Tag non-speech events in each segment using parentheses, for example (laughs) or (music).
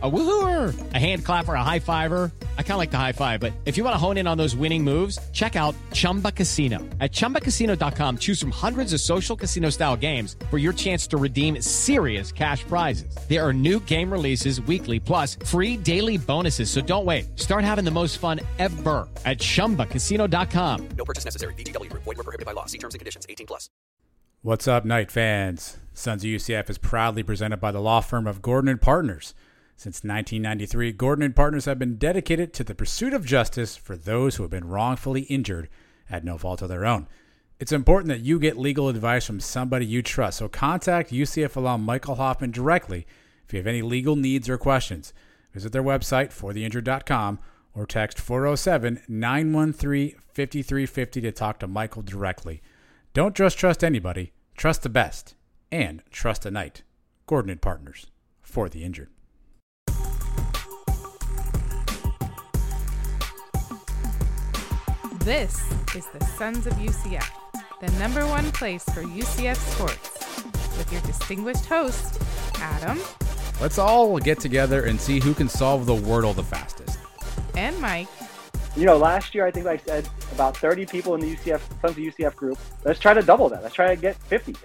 A woohooer, a hand clapper, a high fiver. I kind of like the high five, but if you want to hone in on those winning moves, check out Chumba Casino. At ChumbaCasino.com, choose from hundreds of social casino style games for your chance to redeem serious cash prizes. There are new game releases weekly, plus free daily bonuses. So don't wait. Start having the most fun ever at ChumbaCasino.com. No purchase necessary. VGW. Void were prohibited by law. See terms and conditions. 18 plus. What's up, Knight fans? Sons of UCF is proudly presented by the law firm of Gordon and Partners. Since 1993, Gordon and Partners have been dedicated to the pursuit of justice for those who have been wrongfully injured at no fault of their own. It's important that you get legal advice from somebody you trust, so contact UCF alum Michael Hoffman directly if you have any legal needs or questions. Visit their website, fortheinjured.com, or text 407 913 5350 to talk to Michael directly. Don't just trust anybody, trust the best, and trust a knight. Gordon and Partners, for the injured. This is the Sons of UCF, the number one place for UCF sports, with your distinguished host, Adam Let's all get together and see who can solve the Wordle the fastest. and Mike. You know, last year I think I said about 30 people in the UCF Sons of UCF group. Let's try to double that. Let's try to get 50.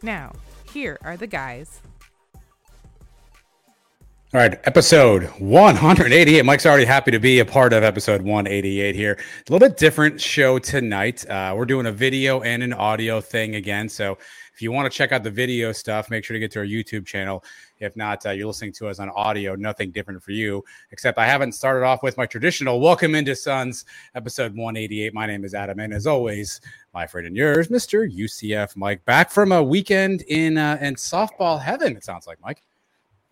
Now, here are the guys. All right, episode 188. Mike's already happy to be a part of episode 188 here. A little bit different show tonight. Uh, we're doing a video and an audio thing again. So if you want to check out the video stuff, make sure to get to our YouTube channel. If not, uh, you're listening to us on audio. Nothing different for you, except I haven't started off with my traditional welcome into Sons episode 188. My name is Adam, and as always, my friend and yours, Mr. UCF Mike, back from a weekend in uh, in softball heaven. It sounds like Mike.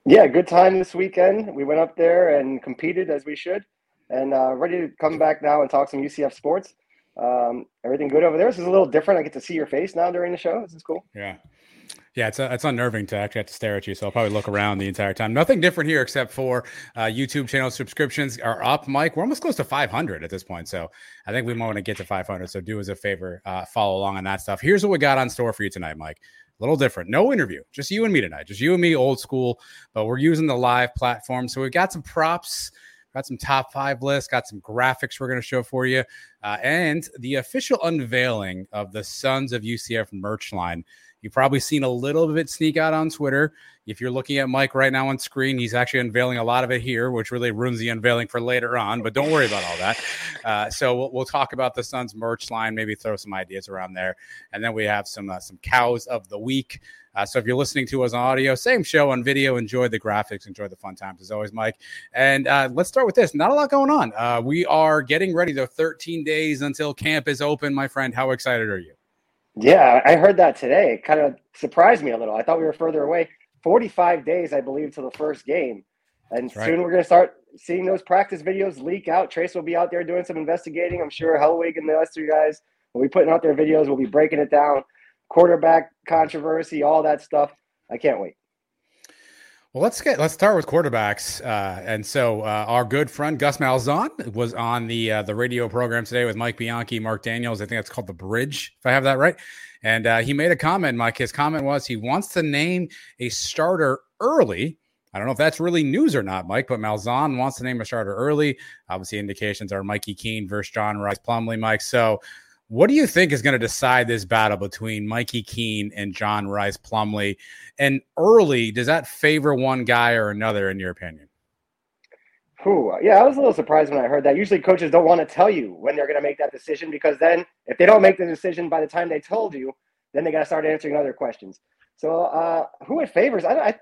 Yeah, good time this weekend. We went up there and competed as we should, and uh, ready to come back now and talk some UCF sports. Um, everything good over there. This is a little different. I get to see your face now during the show. This is cool. Yeah. Yeah, it's, uh, it's unnerving to actually have to stare at you. So I'll probably look around the entire time. Nothing different here except for uh, YouTube channel subscriptions are up, Mike. We're almost close to 500 at this point. So I think we might want to get to 500. So do us a favor, uh, follow along on that stuff. Here's what we got on store for you tonight, Mike. A little different. No interview, just you and me tonight. Just you and me, old school. But we're using the live platform. So we've got some props got some top five lists, got some graphics we're going to show for you, uh, and the official unveiling of the Sons of UCF merch line. You've probably seen a little bit sneak out on Twitter. If you're looking at Mike right now on screen, he's actually unveiling a lot of it here, which really ruins the unveiling for later on. But don't worry about all that. Uh, so we'll, we'll talk about the Sons merch line, maybe throw some ideas around there, and then we have some uh, some cows of the week. Uh, so if you're listening to us on audio, same show on video. Enjoy the graphics, enjoy the fun times as always, Mike. And uh, let's start with this. Not a lot going on. Uh, we are getting ready. The 13 days until camp is open, my friend. How excited are you? Yeah, I heard that today. It kind of surprised me a little. I thought we were further away. 45 days, I believe, to the first game. And That's right. soon we're going to start seeing those practice videos leak out. Trace will be out there doing some investigating. I'm sure Hellwig and the rest of you guys will be putting out their videos. We'll be breaking it down. Quarterback controversy, all that stuff. I can't wait. Well, let's get let's start with quarterbacks. Uh, and so uh, our good friend Gus Malzahn was on the uh, the radio program today with Mike Bianchi, Mark Daniels. I think it's called the Bridge, if I have that right. And uh, he made a comment. Mike, his comment was he wants to name a starter early. I don't know if that's really news or not, Mike, but Malzahn wants to name a starter early. Obviously, indications are Mikey Keene versus John Rice Plumlee, Mike. So, what do you think is going to decide this battle between Mikey Keene and John Rice Plumlee? And early, does that favor one guy or another, in your opinion? Whew. Yeah, I was a little surprised when I heard that. Usually, coaches don't want to tell you when they're going to make that decision because then, if they don't make the decision by the time they told you, then they got to start answering other questions. So, uh, who it favors? I, I,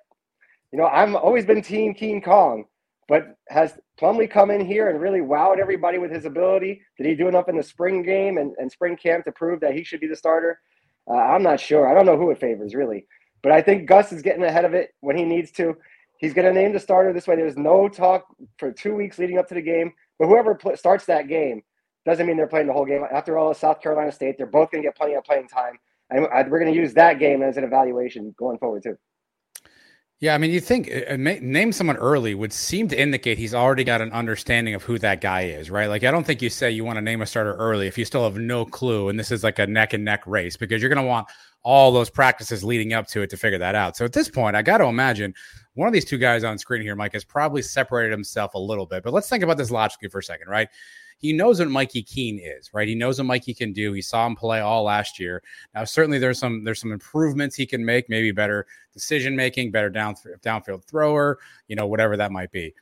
you know, I'm always been Team King Kong, But has Plumlee come in here and really wowed everybody with his ability? Did he do enough in the spring game and, and spring camp to prove that he should be the starter? Uh, I'm not sure. I don't know who it favors really, but I think Gus is getting ahead of it when he needs to. He's going to name the starter this way. There's no talk for two weeks leading up to the game, but whoever pl- starts that game doesn't mean they're playing the whole game. After all, South Carolina State, they're both going to get plenty of playing time, and we're going to use that game as an evaluation going forward too. Yeah, I mean, you think uh, name someone early would seem to indicate he's already got an understanding of who that guy is, right? Like, I don't think you say you want to name a starter early if you still have no clue, and this is like a neck and neck race because you're going to want all those practices leading up to it to figure that out. So at this point, I got to imagine one of these two guys on screen here, Mike, has probably separated himself a little bit. But let's think about this logically for a second, right? He knows what Mikey Keene is, right? He knows what Mikey can do. He saw him play all last year. Now, certainly there's some there's some improvements he can make, maybe better decision making, better down downfield thrower, you know, whatever that might be.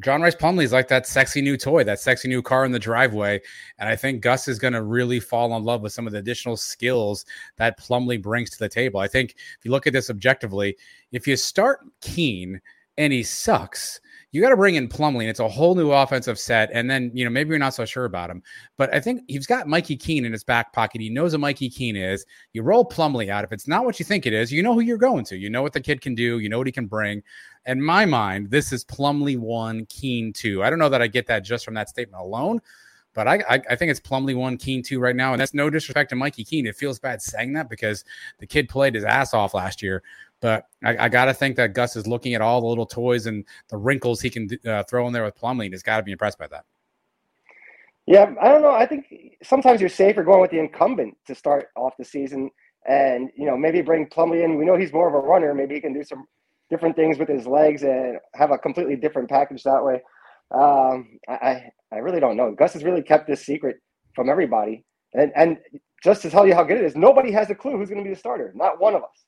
John Rice Plumlee is like that sexy new toy, that sexy new car in the driveway. And I think Gus is going to really fall in love with some of the additional skills that Plumley brings to the table. I think if you look at this objectively, if you start Keene and he sucks, you got to bring in Plumlee. And it's a whole new offensive set. And then, you know, maybe you're not so sure about him, but I think he's got Mikey Keene in his back pocket. He knows who Mikey Keene is. You roll Plumlee out. If it's not what you think it is, you know who you're going to. You know what the kid can do. You know what he can bring. In my mind, this is Plumlee one, Keene two. I don't know that I get that just from that statement alone. But I, I, I, think it's Plumlee one, Keene two right now, and that's no disrespect to Mikey Keene. It feels bad saying that because the kid played his ass off last year. But I, I got to think that Gus is looking at all the little toys and the wrinkles he can uh, throw in there with Plumlee, and he's got to be impressed by that. Yeah, I don't know. I think sometimes you're safer going with the incumbent to start off the season, and you know maybe bring Plumlee in. We know he's more of a runner. Maybe he can do some different things with his legs and have a completely different package that way. Um, I I really don't know. Gus has really kept this secret from everybody, and and just to tell you how good it is, nobody has a clue who's going to be the starter. Not one of us.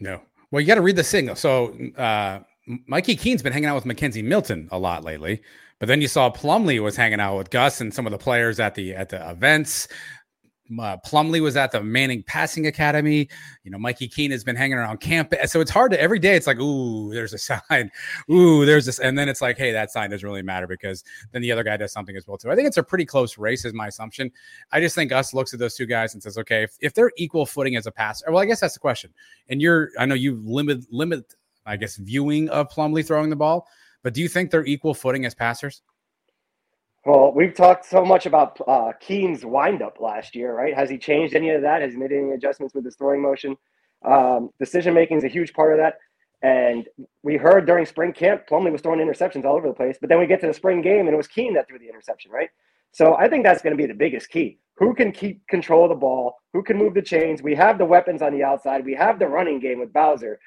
No. Well, you got to read the signal. So, uh, Mikey Keene's been hanging out with McKenzie Milton a lot lately, but then you saw Plumlee was hanging out with Gus and some of the players at the at the events uh, Plumlee was at the Manning Passing Academy. You know, Mikey Keene has been hanging around campus. So it's hard to every day. It's like, ooh, there's a (laughs) sign. Ooh, there's this, and then it's like, hey, that sign doesn't really matter because then the other guy does something as well too. I think it's a pretty close race, is my assumption. I just think Gus looks at those two guys and says, okay, if, if they're equal footing as a passer, well, I guess that's the question. And you're, I know you limit limit, I guess, viewing of Plumlee throwing the ball, but do you think they're equal footing as passers? Well, we've talked so much about uh, Keene's windup last year, right? Has he changed any of that? Has he made any adjustments with his throwing motion? Um, decision making is a huge part of that. And we heard during spring camp, Plumlee was throwing interceptions all over the place. But then we get to the spring game, and it was Keene that threw the interception, right? So I think that's going to be the biggest key. Who can keep control of the ball? Who can move the chains? We have the weapons on the outside. We have the running game with Bowser.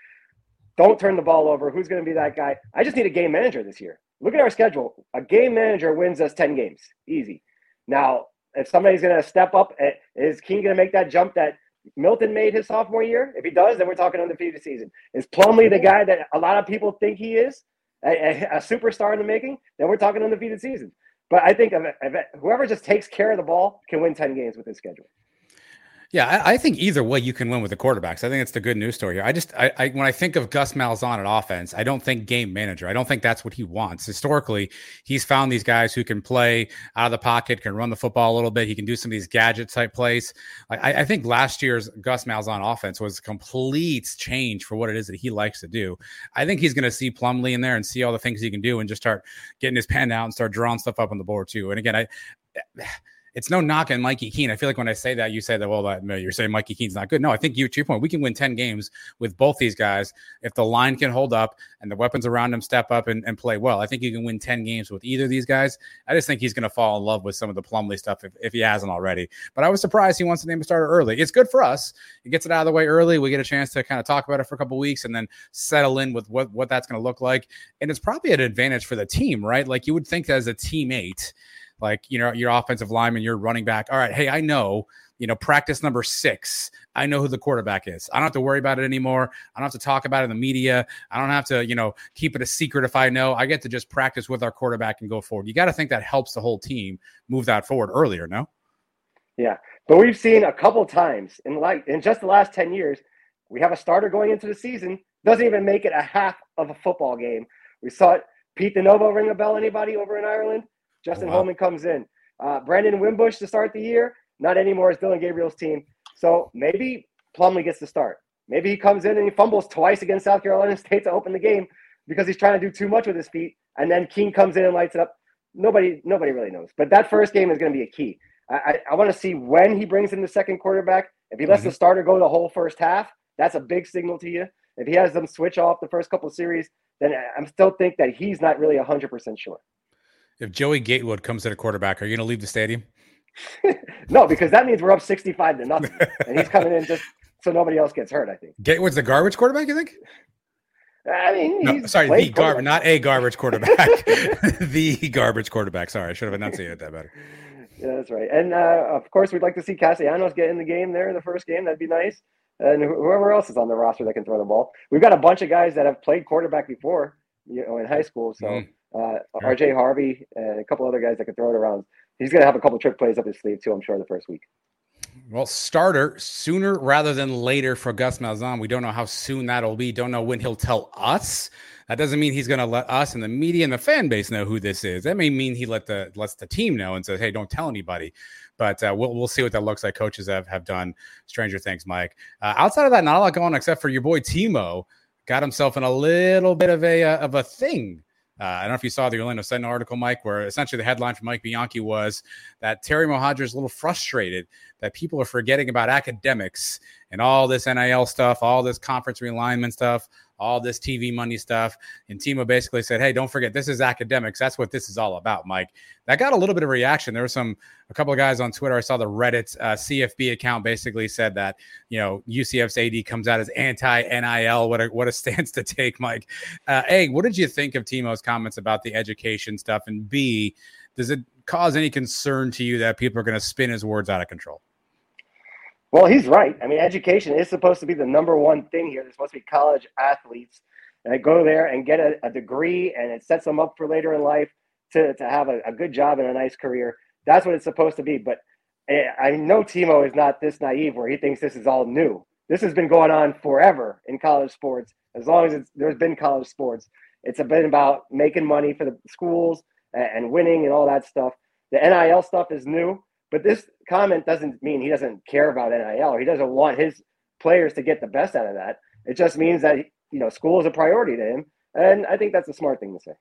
Don't turn the ball over. Who's going to be that guy? I just need a game manager this year. Look at our schedule. A game manager wins us 10 games. Easy. Now, if somebody's going to step up, eh, is Keene going to make that jump that Milton made his sophomore year? If he does, then we're talking undefeated season. Is Plumlee the guy that a lot of people think he is, a, a, a superstar in the making? Then we're talking undefeated season. But I think whoever just takes care of the ball can win 10 games with his schedule. Yeah, I, I, think either way you can win with the quarterbacks. I think it's the good news story here. I just, I, I, when I think of Gus Malzahn at offense, I don't think game manager. I don't think that's what he wants. Historically, he's found these guys who can play out of the pocket, can run the football a little bit. He can do some of these gadget type plays. I, I think last year's Gus Malzahn offense was a complete change for what it is that he likes to do. I think he's going to see Plumlee in there and see all the things he can do and just start getting his pen out and start drawing stuff up on the board too. And again, I it's no knock on Mikey Keene. I feel like when I say that, you say that, well, that, you're saying Mikey Keene's not good. No, I think you, to your point, we can win 10 games with both these guys if the line can hold up and the weapons around him step up and, and play well. I think you can win 10 games with either of these guys. I just think he's going to fall in love with some of the Plumlee stuff if, if he hasn't already. But I was surprised he wants to name a starter early. It's good for us. He gets it out of the way early. We get a chance to kind of talk about it for a couple weeks and then settle in with what, what that's going to look like. And it's probably an advantage for the team, right? Like you would think as a teammate, like you know your offensive lineman, your running back. All right, hey, I know you know practice number six. I know who the quarterback is. I don't have to worry about it anymore. I don't have to talk about it in the media. I don't have to you know keep it a secret if I know. I get to just practice with our quarterback and go forward. You got to think that helps the whole team move that forward earlier. No. Yeah, but we've seen a couple times in like in just the last ten years, we have a starter going into the season doesn't even make it a half of a football game. We saw it Pete DiNovo ring a bell? Anybody over in Ireland? Justin wow. Holman comes in. Uh, Brandon Wimbush to start the year. Not anymore. It's Dillon Gabriel's team. So maybe Plumlee gets to start. Maybe he comes in and he fumbles twice against South Carolina (laughs) State to open the game because he's trying to do too much with his feet. And then King comes in and lights it up. Nobody, nobody really knows. But that first game is going to be a key. I, I, I want to see when he brings in the second quarterback. If he lets mm-hmm. the starter go the whole first half, that's a big signal to you. If he has them switch off the first couple series, then I'm still think that he's not really 100% sure. If Joey Gatewood comes in a quarterback, are you going to leave the stadium? (laughs) no, because that means we're up 65 to nothing. and he's coming in just so nobody else gets hurt, I think. Gatewood's the garbage quarterback, you think? I mean, no, sorry, the garbage, not a garbage quarterback. (laughs) (laughs) the garbage quarterback. Sorry, I should have enunciated that better. Yeah, that's right. And uh, of course, we'd like to see Castellanos get in the game there in the first game. That'd be nice. And whoever else is on the roster that can throw the ball. We've got a bunch of guys that have played quarterback before, you know, in high school. So mm. Uh, R.J. Harvey and a couple other guys that can throw it around. He's going to have a couple trick plays up his sleeve too. I'm sure the first week. Well, starter sooner rather than later for Gus Malzahn. We don't know how soon that'll be. Don't know when he'll tell us. That doesn't mean he's going to let us and the media and the fan base know who this is. That may mean he let the lets the team know and says, "Hey, don't tell anybody." But uh, we'll we'll see what that looks like. Coaches have have done stranger things, Mike. Uh, outside of that, not a lot going on except for your boy T-Mo got himself in a little bit of a uh, of a thing uh, I don't know if you saw the Orlando Sentinel article, Mike, where essentially the headline from Mike Bianchi was that Terry Mohajir is a little frustrated that people are forgetting about academics and all this NIL stuff, all this conference realignment stuff, all this TV money stuff. And T-Mo basically said, Hey, don't forget, this is academics. That's what this is all about, Mike. That got a little bit of reaction. There were some, a couple of guys on Twitter. I saw the Reddit uh, CFB account basically said that, you know, UCF's AD comes out as anti NIL. What a, what a (laughs) stance to take, Mike. Uh, a, what did you think of T-Mo's comments about the education stuff? And B, does it cause any concern to you that people are going to spin his words out of control? Well, he's right. I mean, education is supposed to be the number one thing here. They're supposed to be college athletes that go there and get a, a, degree, and it sets them up for later in life to, to have a, a, good job and a nice career. That's what it's supposed to be. But eh, I know T-Mo is not this naive where he thinks this is all new. This has been going on forever in college sports. As long as there's been college sports, it's been about making money for the schools and winning and all that stuff. The NIL stuff is new but this comment doesn't mean he doesn't care about NIL or he doesn't want his players to get the best out of that. It just means that you know school is a priority to him, and I think that's a smart thing to say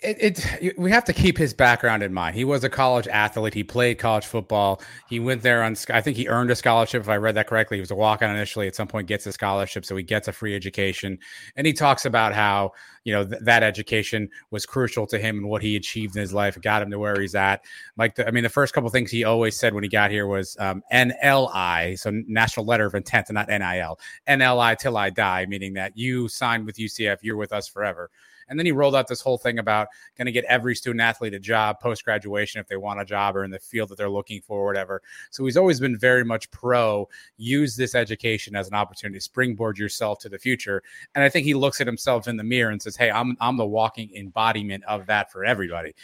it, it, we have to keep his background in mind. He was a college athlete. He played college football. He went there on. I think he earned a scholarship. If I read that correctly, he was a walk on initially. At some point, gets a scholarship, so he gets a free education. And he talks about how you know th- that education was crucial to him and what he achieved in his life. Got him to where he's at. Like the, I mean, the first couple things he always said when he got here was um, NLI, so National Letter of Intent, and not NIL. NLI till I die, meaning that you signed with UCF, you're with us forever. And then he rolled out this whole thing about going to get every student athlete a job post graduation if they want a job or in the field that they're looking for, or whatever. So he's always been very much pro use this education as an opportunity to springboard yourself to the future. And I think he looks at himself in the mirror and says, Hey, I'm, I'm the walking embodiment of that for everybody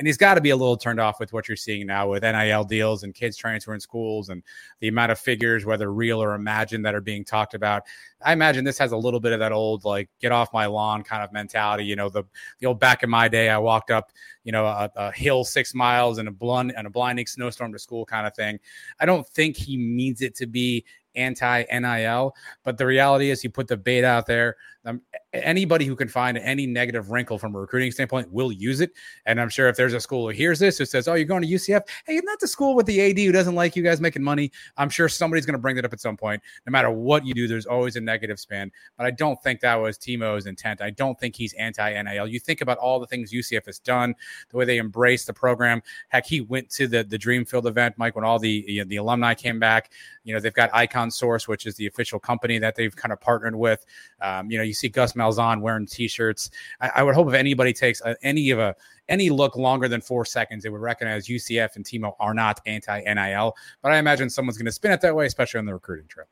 and he's got to be a little turned off with what you're seeing now with NIL deals and kids transferring schools and the amount of figures, whether real or imagined, that are being talked about. I imagine this has a little bit of that old like get off my lawn kind of mentality. You know, the the old back in my day, I walked up, you know, a, a hill six miles and a blunt and a blinding snowstorm to school kind of thing. I don't think he means it to be anti NIL, but the reality is he put the bait out there. Um, anybody who can find any negative wrinkle from a recruiting standpoint will use it. And I'm sure if there's a school who hears this who says, "Oh, you're going to UCF," hey, that the school with the AD who doesn't like you guys making money? I'm sure somebody's going to bring that up at some point. No matter what you do, there's always a negative spin. But I don't think that was T-Mo's intent. I don't think he's anti NIL. You think about all the things UCF has done, the way they embrace the program. Heck, he went to the the Dreamfield event, Mike, when all the you know, the alumni came back. You know, they've got Icon Source, which is the official company that they've kind of partnered with. Um, you know, you see Gus Malzahn wearing T-shirts. I, I would hope if anybody takes a, any of a any look longer than four seconds, they would recognize UCF and T-Mo are not anti NIL. But I imagine someone's going to spin it that way, especially on the recruiting trail.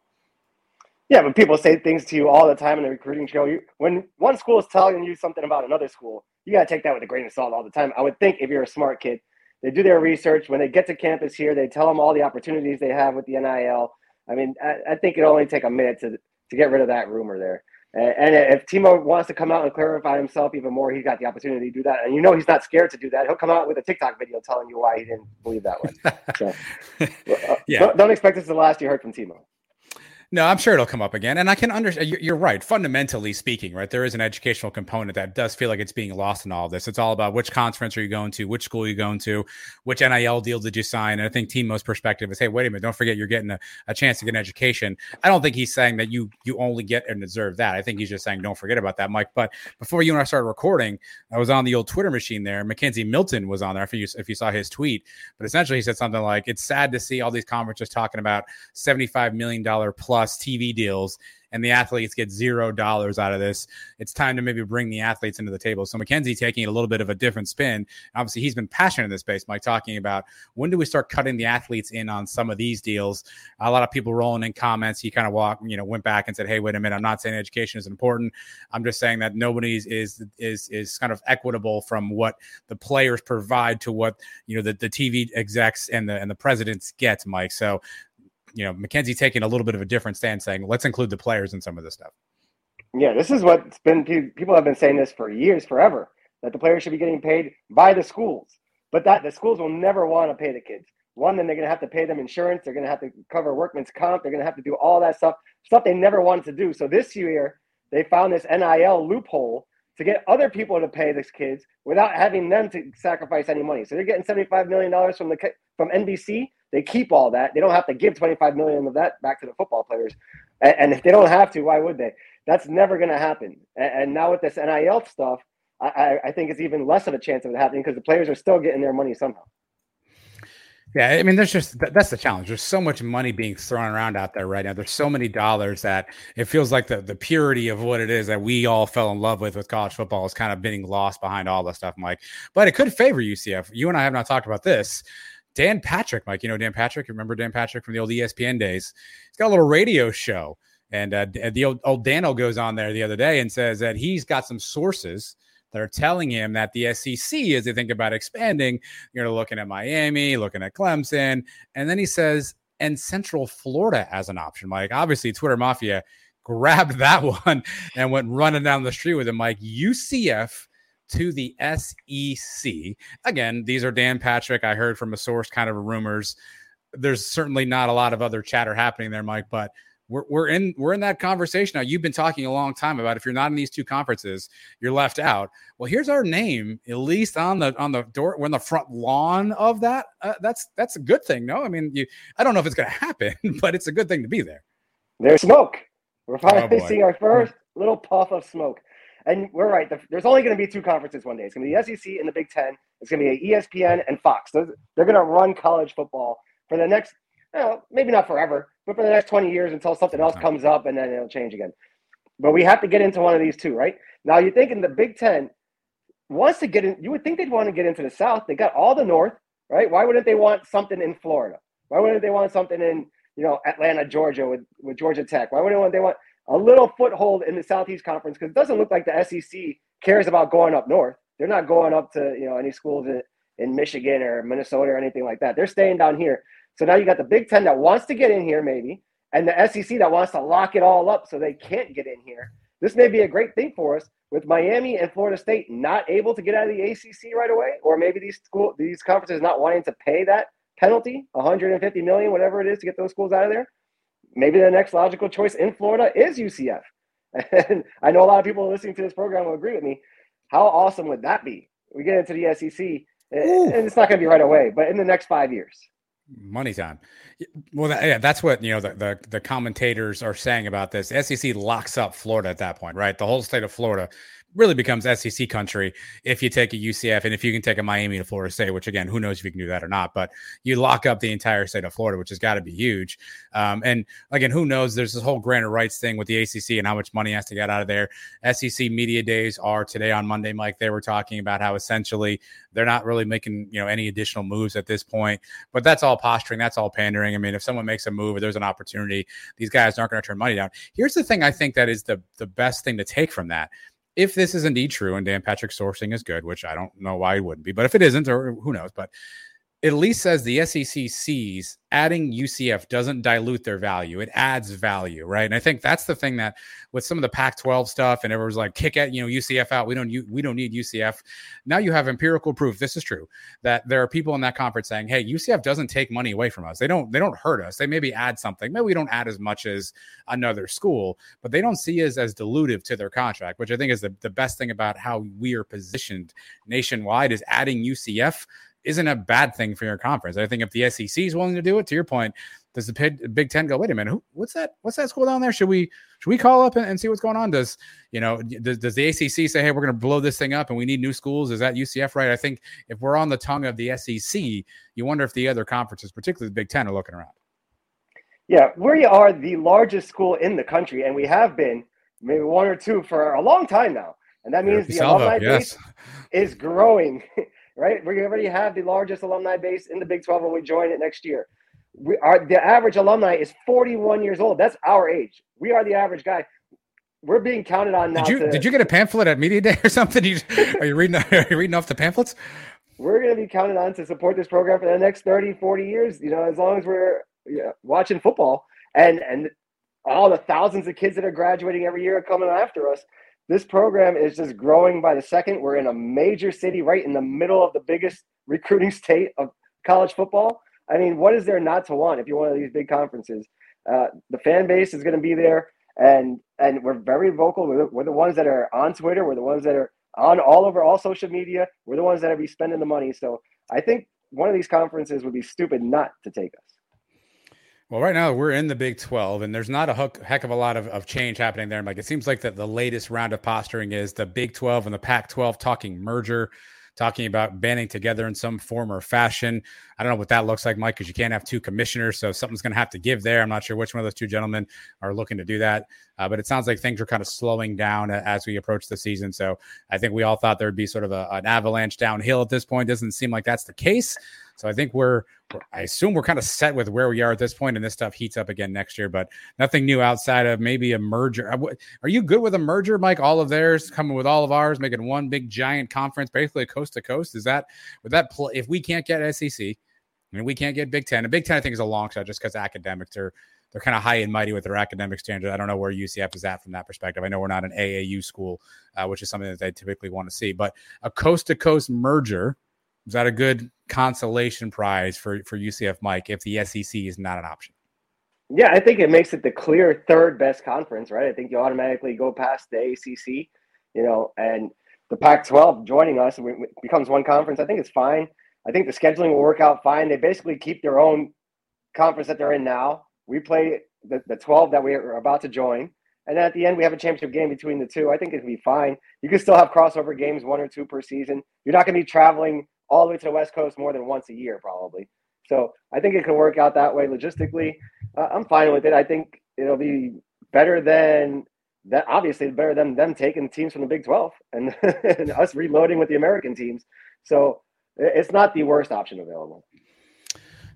Yeah, but people say things to you all the time in the recruiting trail. You, when one school is telling you something about another school, you got to take that with a grain of salt all the time. I would think if you're a smart kid, they do their research. When they get to campus here, they tell them all the opportunities they have with the NIL. I mean, I, I think it only take a minute to to get rid of that rumor there. And, if T-Mo wants to come out and clarify himself even more, he's got the opportunity to do that. And you know he's not scared to do that. He'll come out with a TikTok video telling you why he didn't believe that one. (laughs) So, yeah. Don't, don't expect this to the last you heard from T-Mo. No, I'm sure it'll come up again. And I can understand, you're right. Fundamentally speaking, right, there is an educational component that does feel like it's being lost in all this. It's all about which conference are you going to, which school are you going to, which NIL deal did you sign. And I think T-Mo's perspective is, hey, wait a minute, don't forget you're getting a, a chance to get an education. I don't think he's saying that you you only get and deserve that. I think he's just saying, don't forget about that, Mike. But before you and I started recording, I was on the old Twitter machine there. McKenzie Milton was on there if you, if you saw his tweet. But essentially, he said something like, it's sad to see all these conferences talking about $75 million plus TV deals deals and the athletes get zero dollars out of this. It's time to maybe bring the athletes into the table. So McKenzie taking a little bit of a different spin. Obviously, he's been passionate in this space, Mike, talking about when do we start cutting the athletes in on some of these deals. A lot of people rolling in comments. He kind of walked, you know, went back and said, "Hey, wait a minute. I'm not saying education is important. I'm just saying that nobody's is is is kind of equitable from what the players provide to what you know the, the TV execs and the and the presidents get, Mike. So you know, McKenzie taking a little bit of a different stance, saying let's include the players in some of this stuff. Yeah, this is what's been people have been saying this for years, forever, that the players should be getting paid by the schools, but that the schools will never want to pay the kids. One, then they're going to have to pay them insurance. They're going to have to cover workman's comp. They're going to have to do all that stuff, stuff they never wanted to do. So this year, they found this NIL loophole to get other people to pay these kids without having them to sacrifice any money. So they're getting $75 million from the from NBC they keep all that. They don't have to give 25 million of that back to the football players. And, and if they don't have to, why would they? That's never going to happen. And, and, now with this NIL stuff, I, I think it's even less of a chance of it happening because the players are still getting their money somehow. Yeah, I mean, there's just that's the challenge. There's so much money being thrown around out there right now. There's so many dollars that it feels like the the purity of what it is that we all fell in love with with college football is kind of being lost behind all the stuff, Mike. But it could favor UCF. You and I have not talked about this. Dan Patrick, Mike, you know Dan Patrick. Remember Dan Patrick from the old ESPN days? He's got a little radio show, and uh, the old, old Dano goes on there the other day and says that he's got some sources that are telling him that the SEC, as they think about expanding, you're looking at Miami, looking at Clemson, and then he says, and Central Florida as an option. Mike, obviously, Twitter Mafia (laughs) grabbed that (laughs) one and went running down the street with him. Mike, UCF to the SEC. Again, these are Dan Patrick. I heard from a source, kind of rumors. There's certainly not a lot of other chatter happening there, Mike, but we're, we're in we're in that conversation now. You've been talking a long time about if you're not in these two conferences, you're left out. Well, here's our name, at least on the on the door, we're in the front lawn of that. Uh, that's that's a good thing, no? I mean, you I don't know if it's going (laughs) to happen, but it's a good thing to be there. There's smoke. We're finally oh (laughs) seeing our first little puff of smoke. And we're right. there's only going to be two conferences one day. It's going to be the SEC and the Big Ten. It's going to be ESPN and Fox. They're, they're going to run college football for the next, know, maybe not forever, but for the next 20 years until something else comes up and then it'll change again. But we have to get into one of these two, right? Now, you think in the Big Ten wants to get in, you would think they'd want to get into the South. They got all the North, right? Why wouldn't they want something in Florida? Why wouldn't they want something in, you know, Atlanta, Georgia with, with Georgia Tech? Why wouldn't they want a little foothold in the Southeast Conference because it doesn't look like the SEC cares about going up north. They're not going up to you know any schools in, in Michigan or Minnesota or anything like that. They're staying down here. So now you got the Big Ten that wants to get in here maybe, and the SEC that wants to lock it all up so they can't get in here. This may be a great thing for us with Miami and Florida State not able to get out of the ACC right away, or maybe these school these conferences not wanting to pay that penalty, 150 million, whatever it is, to get those schools out of there maybe the next logical choice in Florida is UCF. (laughs) And I know a lot of people listening to this program will agree with me. How awesome would that be? We get into the SEC, eh, Ooh. and it's not going to be right away, but in the next five years. Money time. Well, that, yeah, that's what you know. The, the, the commentators are saying about this. SEC locks up Florida at that point, right? The whole state of Florida really becomes SEC country if you take a UCF and if you can take a Miami to Florida State, which again, who knows if you can do that or not, but you lock up the entire state of Florida, which has got to be huge. Um, and again, who knows? There's this whole grant of rights thing with the ACC and how much money has to get out of there. SEC media days are today on Monday, Mike. They were talking about how essentially they're not really making you know any additional moves at this point, but that's all posturing. That's all pandering. I mean, if someone makes a move or there's an opportunity, these guys aren't going to turn money down. Here's the thing I think that is the the best thing to take from that if this is indeed true and Dan Patrick's sourcing is good, which I don't know why it wouldn't be, but if it isn't, or who knows, but at least says the SEC sees adding UCF doesn't dilute their value. It adds value, right? And I think that's the thing that with some of the Pac-12 stuff, and everyone's like, kick at you know UCF out. We don't we don't need UCF. Now you have empirical proof. This is true that there are people in that conference saying, hey, UCF doesn't take money away from us. They don't they don't hurt us. They maybe add something. Maybe we don't add as much as another school, but they don't see us as dilutive to their contract, which I think is the, the best thing about how we are positioned nationwide is adding UCF isn't a bad thing for your conference. I think if the SEC is willing to do it, to your point, does the Big Ten go? Wait a minute, who, what's that? What's that school down there? Should we should we call up and, and see what's going on? Does you know does, does the ACC say, hey, we're going to blow this thing up and we need new schools? Is that UCF right? I think if we're on the tongue of the SEC, you wonder if the other conferences, particularly the Big Ten, are looking around. Yeah, we are the largest school in the country, and we have been maybe one or two for a long time now. And that means the alumni yes. base is growing (laughs) right? We already have the largest alumni base in the Big 12 when we join it next year. We are the average alumni is 41 years old. That's our age. We are the average guy. We're being counted on now. Did you to, did you get a pamphlet at media day or something? You, are you reading (laughs) are you reading off the pamphlets? We're going to be counted on to support this program for the next 30, 40 years. You know, as long as we're watching football and and all the thousands of kids that are graduating every year are coming after us this program is just growing by the second. We're in a major city right in the middle of the biggest recruiting state of college football. I mean, what is there not to want if you're one of these big conferences? Uh, the fan base is going to be there, and and we're very vocal. We're the, we're the ones that are on Twitter. We're the ones that are on all over all social media. We're the ones that are be spending the money. So I think one of these conferences would be stupid not to take us. Well, right now we're in the Big 12, and there's not a hook, heck of a lot of, of change happening there. Like it seems like that the latest round of posturing is the Big 12 and the Pac 12 talking merger, talking about banding together in some form or fashion. I don't know what that looks like, Mike, because you can't have two commissioners, so something's going to have to give there. I'm not sure which one of those two gentlemen are looking to do that, uh, but it sounds like things are kind of slowing down as we approach the season. So I think we all thought there would be sort of a, an avalanche downhill at this point. Doesn't seem like that's the case. So I think we're, I assume we're kind of set with where we are at this point, and this stuff heats up again next year. But nothing new outside of maybe a merger. Uh, are you good with a merger, Mike? All of theirs coming with all of ours, making one big giant conference, basically coast to coast. Is that would that? If we can't get SEC, I mean, we can't get Big Ten. And Big Ten, I think, is a long shot just because academics are they're kind of high and mighty with their academic standards. I don't know where UCF is at from that perspective. I know we're not an AAU school, uh, which is something that they typically want to see. But a coast to coast merger is that a good consolation prize for for UCF Mike if the SEC is not an option? Yeah, I think it makes it the clear third best conference, right? I think you automatically go past the ACC, you know, and the Pac-12 joining us becomes one conference. I think it's fine. I think the scheduling will work out fine. They basically keep their own conference that they're in now. We play the, the 12 that we're about to join. And at the end, we have a championship game between the two. I think it'd be fine. You can still have crossover games, one or two per season. You're not going to be traveling all the way to the West Coast more than once a year, probably. So I think it can work out that way logistically. Uh, I'm fine with it. I think it'll be better than that. Obviously, better than them taking teams from the Big 12 and, (laughs) and us reloading with the American teams. So it's not the worst option available.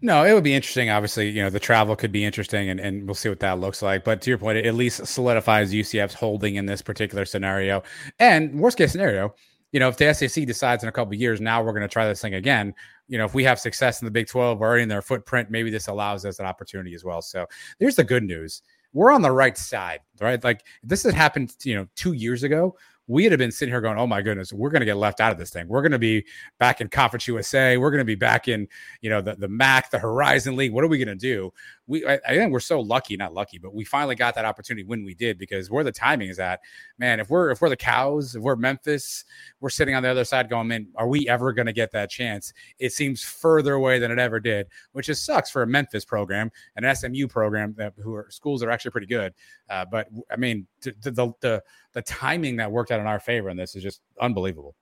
No, it would be interesting. Obviously, you know, the travel could be interesting and, and we'll see what that looks like. But to your point, it at least solidifies UCF's holding in this particular scenario. And worst case scenario, you know, if the SEC decides in a couple years, now we're going to try this thing again. You know, if we have success in the Big 12, we're already in their footprint, maybe this allows us an opportunity as well. So there's the good news. We're on the right side, right? Like this had happened, you know, two years ago we'd have been sitting here going, "Oh my goodness, we're going to get left out of this thing. We're going to be back in Conference USA. We're going to be back in, you know, the the MAC, the Horizon League. What are we going to do?" We, I, I, think we're so lucky, not lucky, but we finally got that opportunity when we did because where the timing is at, man. If we're if we're the cows, if we're Memphis, we're sitting on the other side going, "Man, are we ever going to get that chance?" It seems further away than it ever did, which just sucks for a Memphis program, an SMU program that who are schools that are actually pretty good. Uh, but I mean, the, the the the timing that worked out in our favor in this is just unbelievable.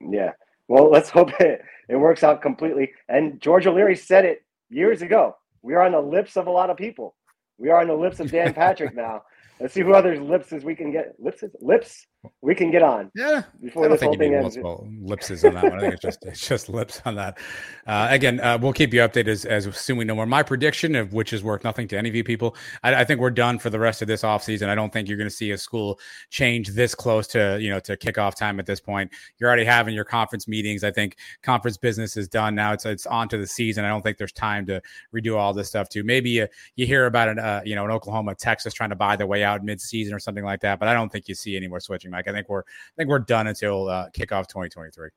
Yeah. Well, let's hope (laughs) it, it works out completely. And George O'Leary said it years ago. We are on the lips of a lot of people. We are on the lips of Dan (laughs) Patrick now. Let's see who other lips we can get. Lips, lips. We can get on. Yeah, before I don't think you need multiple lipses on that one. I think it's just it's just lips on that. Uh, again, uh, we'll keep you updated as, as soon we know more. My prediction, of which is worth nothing to any of you people, I, I think we're done for the rest of this offseason. I don't think you're going to see a school change this close to you know to kickoff time at this point. You're already having your conference meetings. I think conference business is done now. It's it's on to the season. I don't think there's time to redo all this stuff too. Maybe you, you hear about an uh, you know an Oklahoma, Texas trying to buy their way out mid season or something like that, but I don't think you see any more switching. Mike, I think we're I think we're done until uh, kickoff 2023.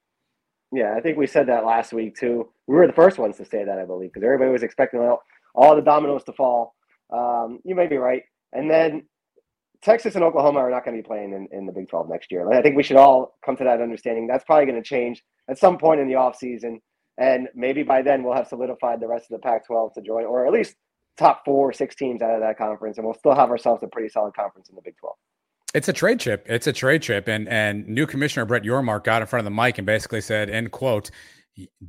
Yeah, I think we said that last week too. We were the first ones to say that, I believe, because everybody was expecting all, all the dominoes to fall. Um, you may be right. And then Texas and Oklahoma are not going to be playing in, in the Big 12 next year. I think we should all come to that understanding. That's probably going to change at some point in the offseason. And maybe by then we'll have solidified the rest of the Pac 12 to join, or at least top four, six teams out of that conference. And we'll still have ourselves a pretty solid conference in the Big 12. It's a trade chip. It's a trade chip, and and new commissioner Brett Yormark got in front of the mic and basically said, "End quote."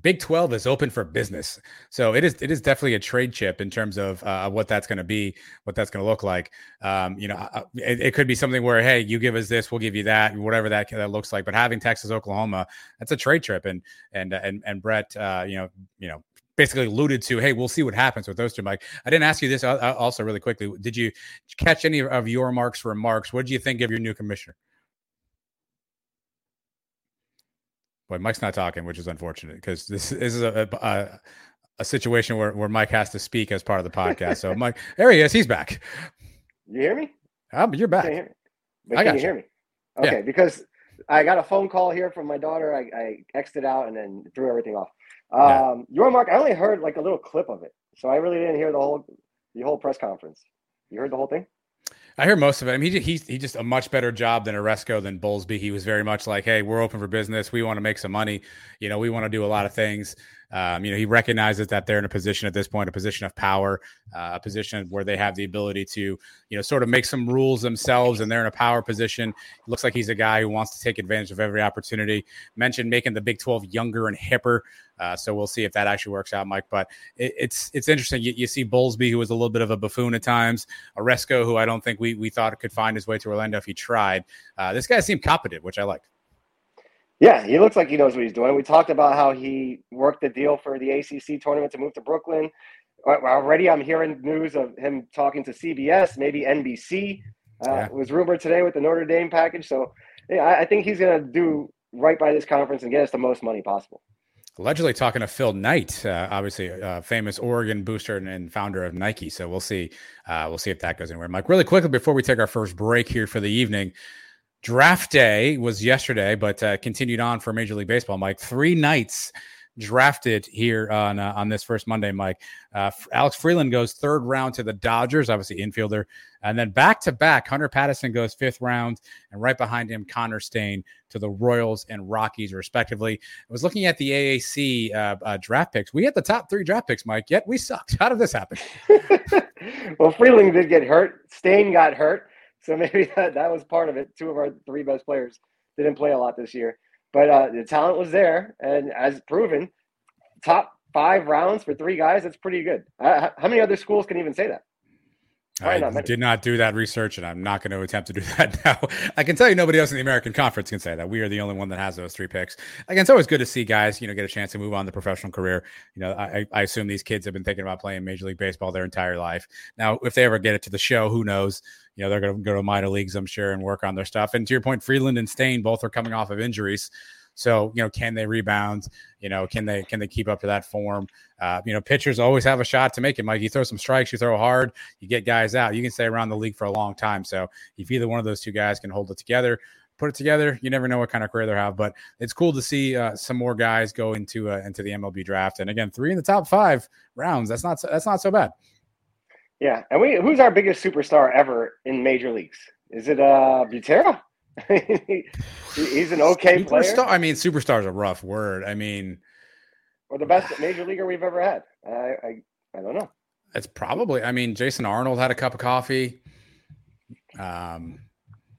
Big Twelve is open for business, so it is. It is definitely a trade chip in terms of uh, what that's going to be, what that's going to look like. Um, you know, it, it, could be something where, hey, you give us this, we'll give you that, whatever that that looks like. But having Texas, Oklahoma, that's a trade trip, and and and and Brett, uh, you know, you know, basically alluded to, hey, we'll see what happens with those two, Mike. I didn't ask you this uh, also really quickly. Did you catch any of Yormark's remarks? What did you think of your new commissioner? Boy, Mike's not talking, which is unfortunate because this, this is a, a, a situation where, where Mike has to speak as part of the podcast. So, Mike, (laughs) there he is. He's back. You hear me? Oh, you're back. Can you hear me? But I can you. hear me? Okay, Yeah. because I got a phone call here from my daughter. I, I exited out and then threw everything off. Yeah. Um, Yormark, I only heard like a little clip of it, so I really didn't hear the whole the whole press conference. You heard the whole thing? I hear most of it. I mean, he he he just a much better job than Aresco than Bowlesby. He was very much like, "Hey, we're open for business. We want to make some money. You know, we want to do a lot of things." Um, you know, he recognizes that they're in a position at this point, a position of power, uh, a position where they have the ability to, you know, sort of make some rules themselves, and they're in a power position. looks like he's a guy who wants to take advantage of every opportunity. Mentioned making the Big Twelve younger and hipper. Uh, so we'll see if that actually works out, Mike. But it, it's it's interesting. You, you see Bowlesby, who was a little bit of a buffoon at times. Aresco, who I don't think we we thought could find his way to Orlando if he tried. Uh, this guy seemed competent, which I liked. Yeah, he looks like he knows what he's doing. We talked about how he worked the deal for the ACC tournament to move to Brooklyn. Already, I'm hearing news of him talking to CBS, maybe NBC. Uh, Yeah. Was rumored today with the Notre Dame package. So, yeah, I, I think he's going to do right by this conference and get us the most money possible. Allegedly talking to Phil Knight, uh, obviously uh, famous Oregon booster and, and founder of Nike. So we'll see. Uh, we'll see if that goes anywhere. Mike, really quickly before we take our first break here for the evening, draft day was yesterday, but uh, continued on for Major League Baseball. Mike, three nights drafted here on uh, on this first Monday. Mike, uh, Alex Freeland goes third round to the Dodgers, obviously infielder, and then back to back, Hunter Patterson goes fifth round, and right behind him, Connor Staine to the Royals and Rockies, respectively. I was looking at the AAC uh, uh, draft picks. We had the top three draft picks, Mike. Yet we sucked. How did this happen? (laughs) well, Freeland did get hurt. Staine got hurt. So (laughs) maybe that, that was part of it. Two of our three best players didn't play a lot this year. But uh, the talent was there. And as proven, top five rounds for three guys, that's pretty good. Uh, how many other schools can even say that? I not did not do that research, and I'm not going to attempt to do (laughs) that now. I can tell you, nobody else in the American Conference can say that. We are the only one that has those three picks. Again, it's always good to see guys, you know, get a chance to move on to professional career. You know, I, I assume these kids have been thinking about playing Major League Baseball their entire life. Now, if they ever get it to the show, who knows? You know, they're going to go to minor leagues, I'm sure, and work on their stuff. And to your point, Freeland and Staine both are coming off of injuries. So you know, can they rebound? You know, can they can they keep up to that form? Uh, you know, pitchers always have a shot to make it. Mike, you throw some strikes, you throw hard, you get guys out. You can stay around the league for a long time. So if either one of those two guys can hold it together, put it together, you never know what kind of career they have. But it's cool to see uh, some more guys go into uh, into the MLB draft. And again, three in the top five rounds. That's not that's not so bad. Yeah. And we who's our biggest superstar ever in major leagues? Is it uh Butera? (laughs) He's an okay player I mean, superstar is a rough word. I mean, or the best major leaguer we've ever had. I I, I don't know. it's probably. I mean, Jason Arnold had a cup of coffee. Um,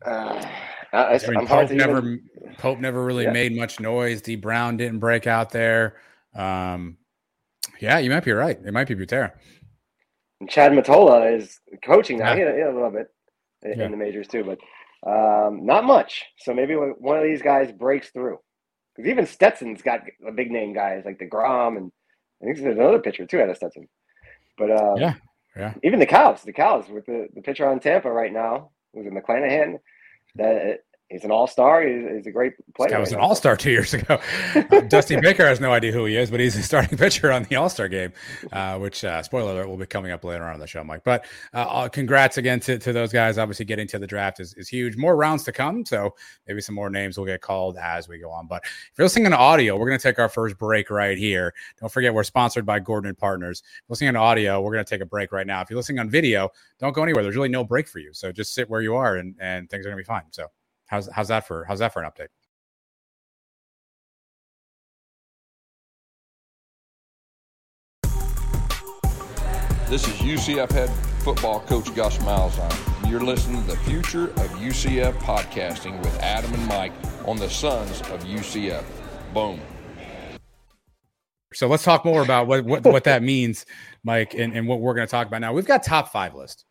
Uh, I, I mean, I'm hard Pope to never even, Pope never really Yeah. made much noise. D Brown didn't break out there. Um, yeah, you might be right. It might be Butera. Chad Mottola is coaching now. Yeah. He, he a little bit in, Yeah. the majors too, but Um, not much. So maybe one of these guys breaks through. Because even Stetson's got a big name guys like deGrom and I think there's another pitcher too out of Stetson. But uh, yeah, yeah. Even the Cows, the Cows with the, the pitcher on Tampa right now, was in McClanahan. That he's an all star. He's, he's, a great player. That was an all star two years ago. (laughs) uh, Dusty Baker has no idea who he is, but he's a starting (laughs) pitcher on the All Star game, uh, which uh, spoiler alert will be coming up later on in the show, Mike. But uh, congrats again to, to those guys. Obviously, getting to the draft is, is huge. More rounds to come, so maybe some more names will get called as we go on. But if you're listening to audio, we're going to take our first break right here. Don't forget, we're sponsored by Gordon and Partners. If listening to audio, we're going to take a break right now. If you're listening on video, don't go anywhere. There's really no break for you, so just sit where you are, and and things are going to be fine. So. How's how's that for how's that for an update? This is UCF head football coach Gus Malzahn. You're listening to the Future of UCF podcasting with Adam and Mike on the Sons of UCF. Boom. So let's talk more about what what, what that means, Mike, and, and what we're going to talk about now. We've got top five list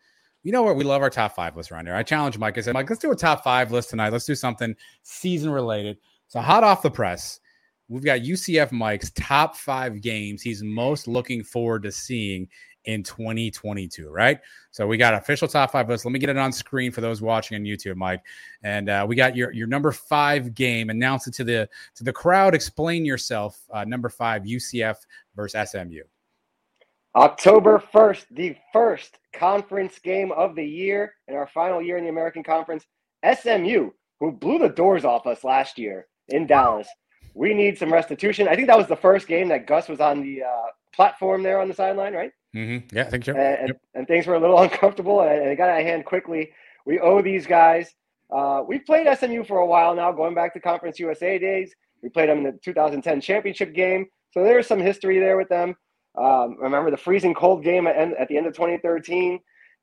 you know what? We love our top five list around here. I challenge Mike. I said, Mike, let's do a top five list tonight. Let's do something season related. So, hot off the press, we've got UCF Mike's top five games he's most looking forward to seeing in 2022, right? So we got official top five list. Let me get it on screen for those watching on YouTube, Mike. And uh, we got your your number five game. Announce it to the to the crowd. Explain yourself. Uh, number five, UCF versus SMU. October 1st, the first conference game of the year in our final year in the American Conference. SMU, who blew the doors off us last year in Dallas. We need some restitution. I think that was the first game that Gus was on the uh, platform there on the sideline, right? Mm-hmm. Yeah, I think so. And, yep. and, things were a little (laughs) uncomfortable, and, and it got out of hand quickly. We owe these guys. Uh, we've played SMU for a while now, going back to Conference USA days. We played them in the 2010 championship game. So there's some history there with them. Um, remember the freezing cold game at, at the end of 2013.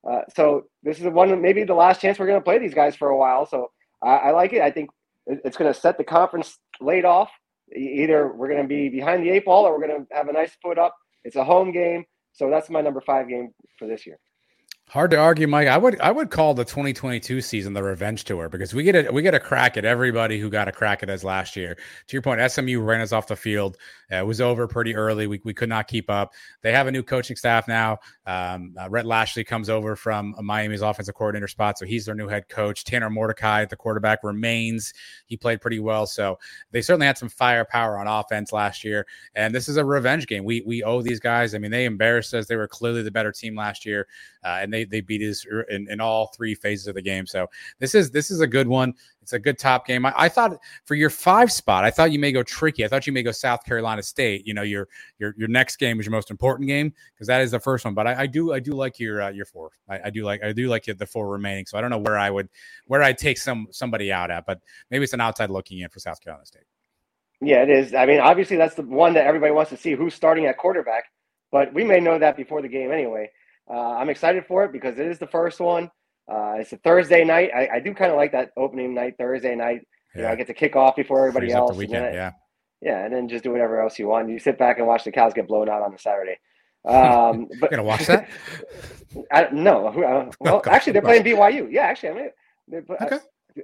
Uh, so this is one maybe the last chance we're going to play these guys for a while. So I, I like it. I think it's going to set the conference late off. Either we're going to be behind the eight ball or we're going to have a nice foot up. It's a home game, so that's my number five game for this year. Hard to argue, Mike. I would I would call the 2022 season the revenge tour because we get a we get a crack at everybody who got a crack at us last year. To your point, SMU ran us off the field. Uh, it was over pretty early. We, we could not keep up. They have a new coaching staff now. Um, uh, Rhett Lashlee comes over from Miami's offensive coordinator spot, so he's their new head coach. Tanner Mordecai, the quarterback, remains. He played pretty well, so they certainly had some firepower on offense last year. And this is a revenge game. We we owe these guys. I mean, they embarrassed us. They were clearly the better team last year, uh, and they they beat us in, in all three phases of the game. So this is this is a good one. It's a good top game. I, I, thought for your five spot, I thought you may go tricky. I thought you may go South Carolina State. You know, your your your next game is your most important game because that is the first one. But I, I do I do like your uh, your four. I, I, do like I do like the four remaining. So I don't know where I would where I'd take some somebody out at, but maybe it's an outside looking in for South Carolina State. Yeah, it is. I mean, obviously that's the one that everybody wants to see who's starting at quarterback. But we may know that before the game anyway. Uh, I'm excited for it because it is the first one. Uh, it's a Thursday night. I, I do kind of like that opening night Thursday night. You know, I get to kick off before everybody Freeze else. Weekend, and yeah. Yeah, and then just do whatever else you want. You sit back and watch the cows get blown out on the Saturday. Um, (laughs) but gonna watch that? (laughs) I, no. Uh, (laughs) well, actually, they're playing BYU. Yeah, actually, I mean, okay.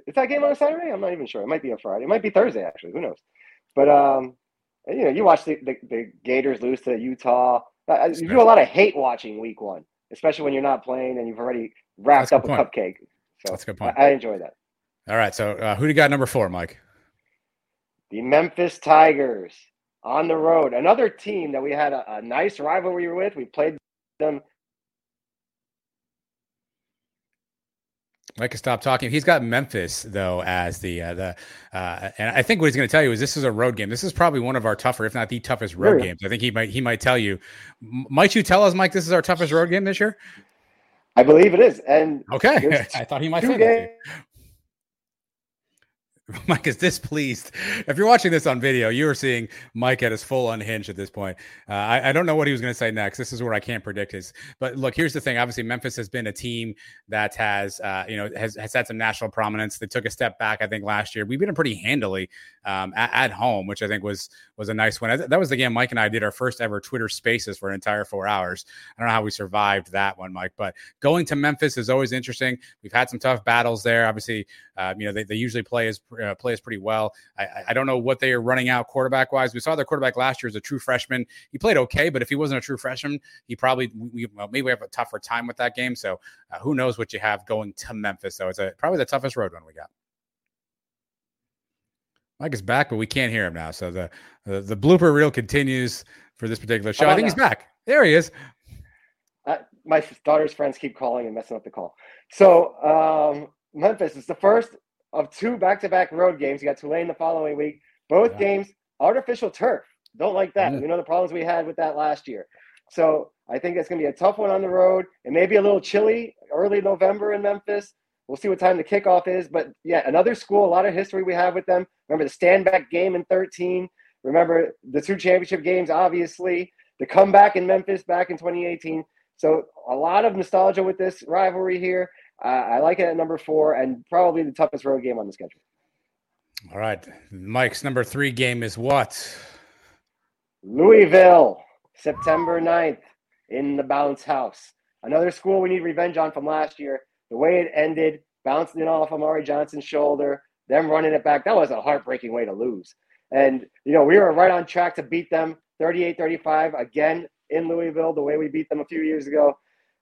is that game on a Saturday? I'm not even sure. It might be a Friday. It might be Thursday. Actually, who knows? But um, you know, you watch the, the, the Gators lose to Utah. Uh, you do a lot of hate watching week one, especially when you're not playing and you've already wrapped That's up a cupcake. So That's a good point. I, I enjoy that. All right. So uh, who do you got number four, Mike? The Memphis Tigers on the road. Another team that we had a, a nice rivalry with. We played them. Mike can stop talking. He's got Memphis though as the uh, the uh, and I think what he's going to tell you is this is a road game. This is probably one of our tougher, if not the toughest road games. I think he might he might tell you. Might you tell us, Mike? This is our toughest road game this year. I believe it is. And okay, (laughs) I thought he might say that. (laughs) Mike is displeased. If you're watching this on video, you are seeing Mike at his full unhinged at this point. Uh, I, I, don't know what he was going to say next. This is where I can't predict his. But look, here's the thing. Obviously, Memphis has been a team that has, uh, you know, has, has had some national prominence. They took a step back, I think, last year. We beat them pretty handily um, at, at, home, which I think was was a nice win. That was the game Mike and I did our first ever Twitter Spaces for an entire four hours. I don't know how we survived that one, Mike. But going to Memphis is always interesting. We've had some tough battles there. Obviously, uh, you know, they, they usually play as uh, plays pretty well. I, I don't know what they are running out quarterback wise. We saw their quarterback last year as a true freshman. He played okay, but if he wasn't a true freshman, he probably we well, maybe we have a tougher time with that game. So uh, who knows what you have going to Memphis? So it's a, probably the toughest road one we got. Mike is back, but we can't hear him now. So the the, the blooper reel continues for this particular show. I think now? he's back. There he is. Uh, my daughter's friends keep calling and messing up the call. So um, Memphis is the first of two back-to-back road games. You got Tulane the following week. Both yeah. games artificial turf. Don't like that. Yeah. You know the problems we had with that last year. So I think it's going to be a tough one on the road. It may be a little chilly early November in Memphis. We'll see what time the kickoff is. But yeah, another school, a lot of history we have with them. Remember the stand back game in 13. Remember the two championship games, obviously. The comeback in Memphis back in 2018. So a lot of nostalgia with this rivalry here. Uh, I like it at number four and probably the toughest road game on the schedule. All right. Mike's number three game is what? Louisville, September 9th in the bounce house. Another school we need revenge on from last year. The way it ended, bouncing it off Amari Johnson's shoulder, them running it back. That was a heartbreaking way to lose. And, you know, we were right on track to beat them 38 35 again in Louisville, the way we beat them a few years ago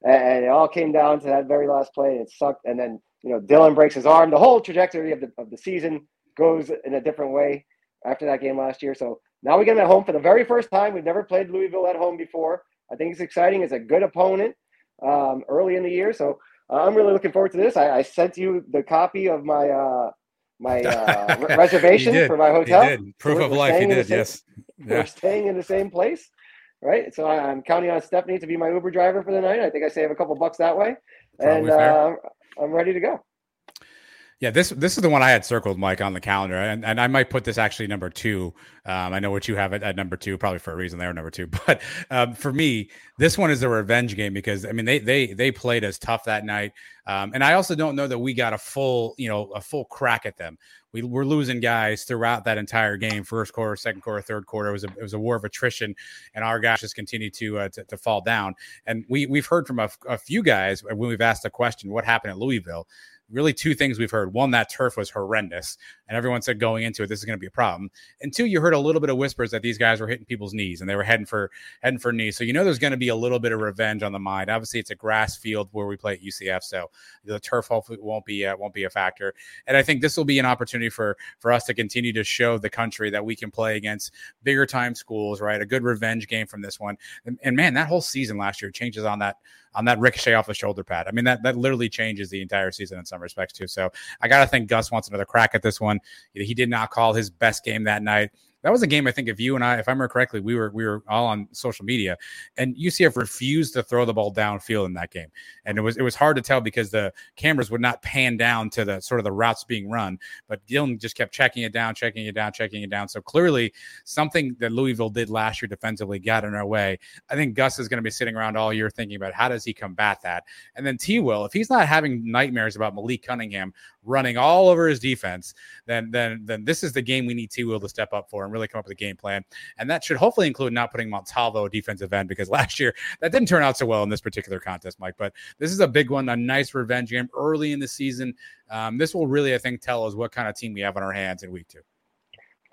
and it all came down to that very last play. And it sucked, and then you know Dylan breaks his arm. The whole trajectory of the of the season goes in a different way after that game last year. So now we get them at home for the very first time. We've never played Louisville at home before. I think it's exciting. It's a good opponent um, early in the year, so uh, I'm really looking forward to this. I, I sent you the copy of my uh, my uh, (laughs) reservation for my hotel. Did. Proof so of life. He did. Same, yes. (laughs) Yeah. We're staying in the same place right? So I'm counting on Stephanie to be my Uber driver for the night. I think I save a couple bucks that way, Probably and uh, I'm ready to go. Yeah, this this is the one I had circled, Mike, on the calendar, and, and I might put this actually number two. Um, I know what you have at, at, number two, probably for a reason they were number two. (laughs) But um, for me, this one is a revenge game because I mean they they they played as tough that night, um, and I also don't know that we got a full you know a full crack at them. We were losing guys throughout that entire game, first quarter, second quarter, third quarter. It was a it was a war of attrition, and our guys just continued to uh, to, to, fall down. And we we've heard from a, a few guys when we've asked the question, what happened at Louisville really two things we've heard. One, that turf was horrendous, and everyone said going into it, this is going to be a problem. And two, you heard a little bit of whispers that these guys were hitting people's knees and they were heading for heading for knees. So you know there's going to be a little bit of revenge on the mind. Obviously, it's a grass field where we play at UCF, so the turf hopefully won't be uh, won't be a factor. And I think this will be an opportunity for for us to continue to show the country that we can play against bigger time schools. Right, a good revenge game from this one. And, and man, that whole season last year changes on that on that ricochet off the shoulder pad. I mean, that that literally changes the entire season in some respects too. So I gotta think Gus wants another crack at this one. He did not call his best game that night that was a game I think if you and I, if I remember correctly, we were we were all on social media, and UCF refused to throw the ball downfield in that game, and it was it was hard to tell because the cameras would not pan down to the sort of the routes being run, but Dylan just kept checking it down, checking it down, checking it down. So clearly, something that Louisville did last year defensively got in our way. I think Gus is going to be sitting around all year thinking about how does he combat that, and then T Will if he's not having nightmares about Malik Cunningham running all over his defense, then then then this is the game we need T Will to step up for and really come up with a game plan. And that should hopefully include not putting Montalvo defensive end because (laughs) last year that didn't turn out so well in this particular contest, Mike. But this is a big one, a nice revenge game early in the season. Um, this will really, I think, tell us what kind of team we have on our hands in week two.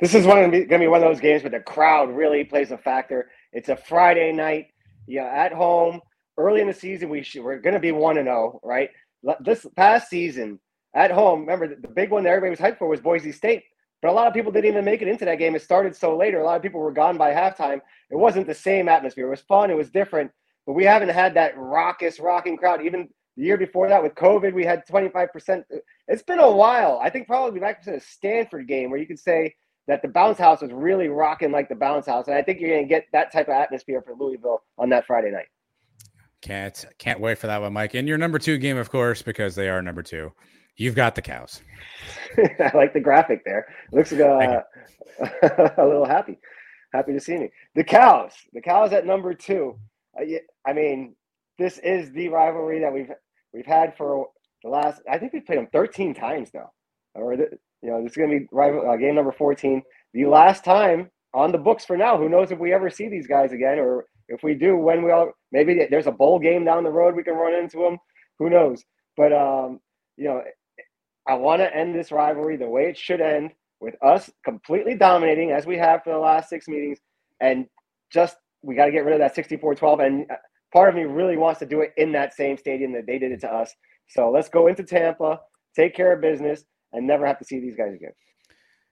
This is going to be one of those games where the crowd really plays a factor. It's a Friday night, yeah, at home, early in the season. We should, we're going to be one and zero, oh, right? This past season, at home. Remember, the, big one that everybody was hyped for was Boise State. But a lot of people didn't even make it into that game. It started so later. A lot of people were gone by halftime. It wasn't the same atmosphere. It was fun. It was different. But we haven't had that raucous, rocking crowd. Even the year before that with COVID, we had 25%. It's been a while. I think probably back to the Stanford game where you could say that the bounce house was really rocking like the bounce house. And I think you're going to get that type of atmosphere for Louisville on that Friday night. Can't can't wait for that one, Mike. And your number two game, of course, because they are number two. You've got the cows. (laughs) I like the graphic there. Looks uh, (laughs) a little happy. Happy to see me. The cows. The cows at number two. Uh, I mean, this is the rivalry that we've we've had for the last. I think we've played them 13 times now. Or the, you know, this is going to be rival, uh, game number 14. The last time on the books for now. Who knows if we ever see these guys again, or if we do, when we all maybe there's a bowl game down the road we can run into them. Who knows? But um, you know, I want to end this rivalry the way it should end with us completely dominating as we have for the last six meetings, and just we got to get rid of that 64-12. And uh, part of me really wants to do it in that same stadium that they did it to us. So let's go into Tampa, take care of business, and never have to see these guys again.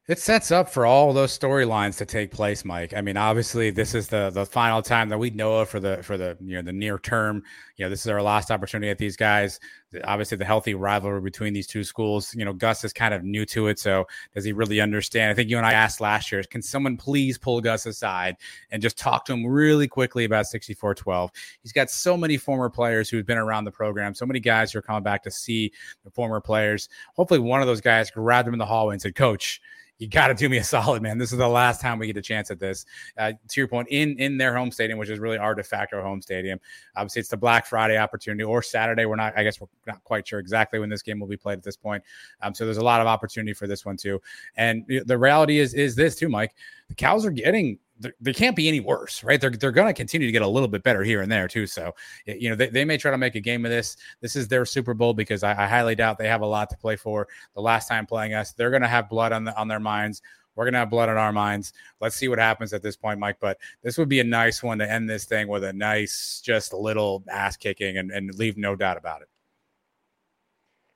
It sets up for all those storylines to take place, Mike. I mean, obviously, this is the the final time that we know of for the for the you know the near term. You know, this is our last opportunity at these guys. Obviously, the healthy rivalry between these two schools. You know, Gus is kind of new to it, so does he really understand? I think you and I asked last year, can someone please pull Gus aside and just talk to him really quickly about 64-12? He's got so many former players who've been around the program, so many guys who are coming back to see the former players. Hopefully, one of those guys grabbed him in the hallway and said, "Coach." You got to do me a solid, man. This is the last time we get a chance at this. Uh, to your point, in in their home stadium, which is really our de facto home stadium. Obviously, it's the Black Friday opportunity or Saturday. We're not, I guess, we're not quite sure exactly when this game will be played at this point. Um, so there's a lot of opportunity for this one too. And the reality is is this too, Mike. The Cows are getting they can't be any worse, right? They're they're going to continue to get a little bit better here and there too. So, you know, they, they may try to make a game of this. This is their Super Bowl because I, I highly doubt they have a lot to play for. The last time playing us, they're going to have blood on the, on their minds. We're going to have blood on our minds. Let's see what happens at this point, Mike. But this would be a nice one to end this thing with a nice, just little ass kicking and, and leave no doubt about it.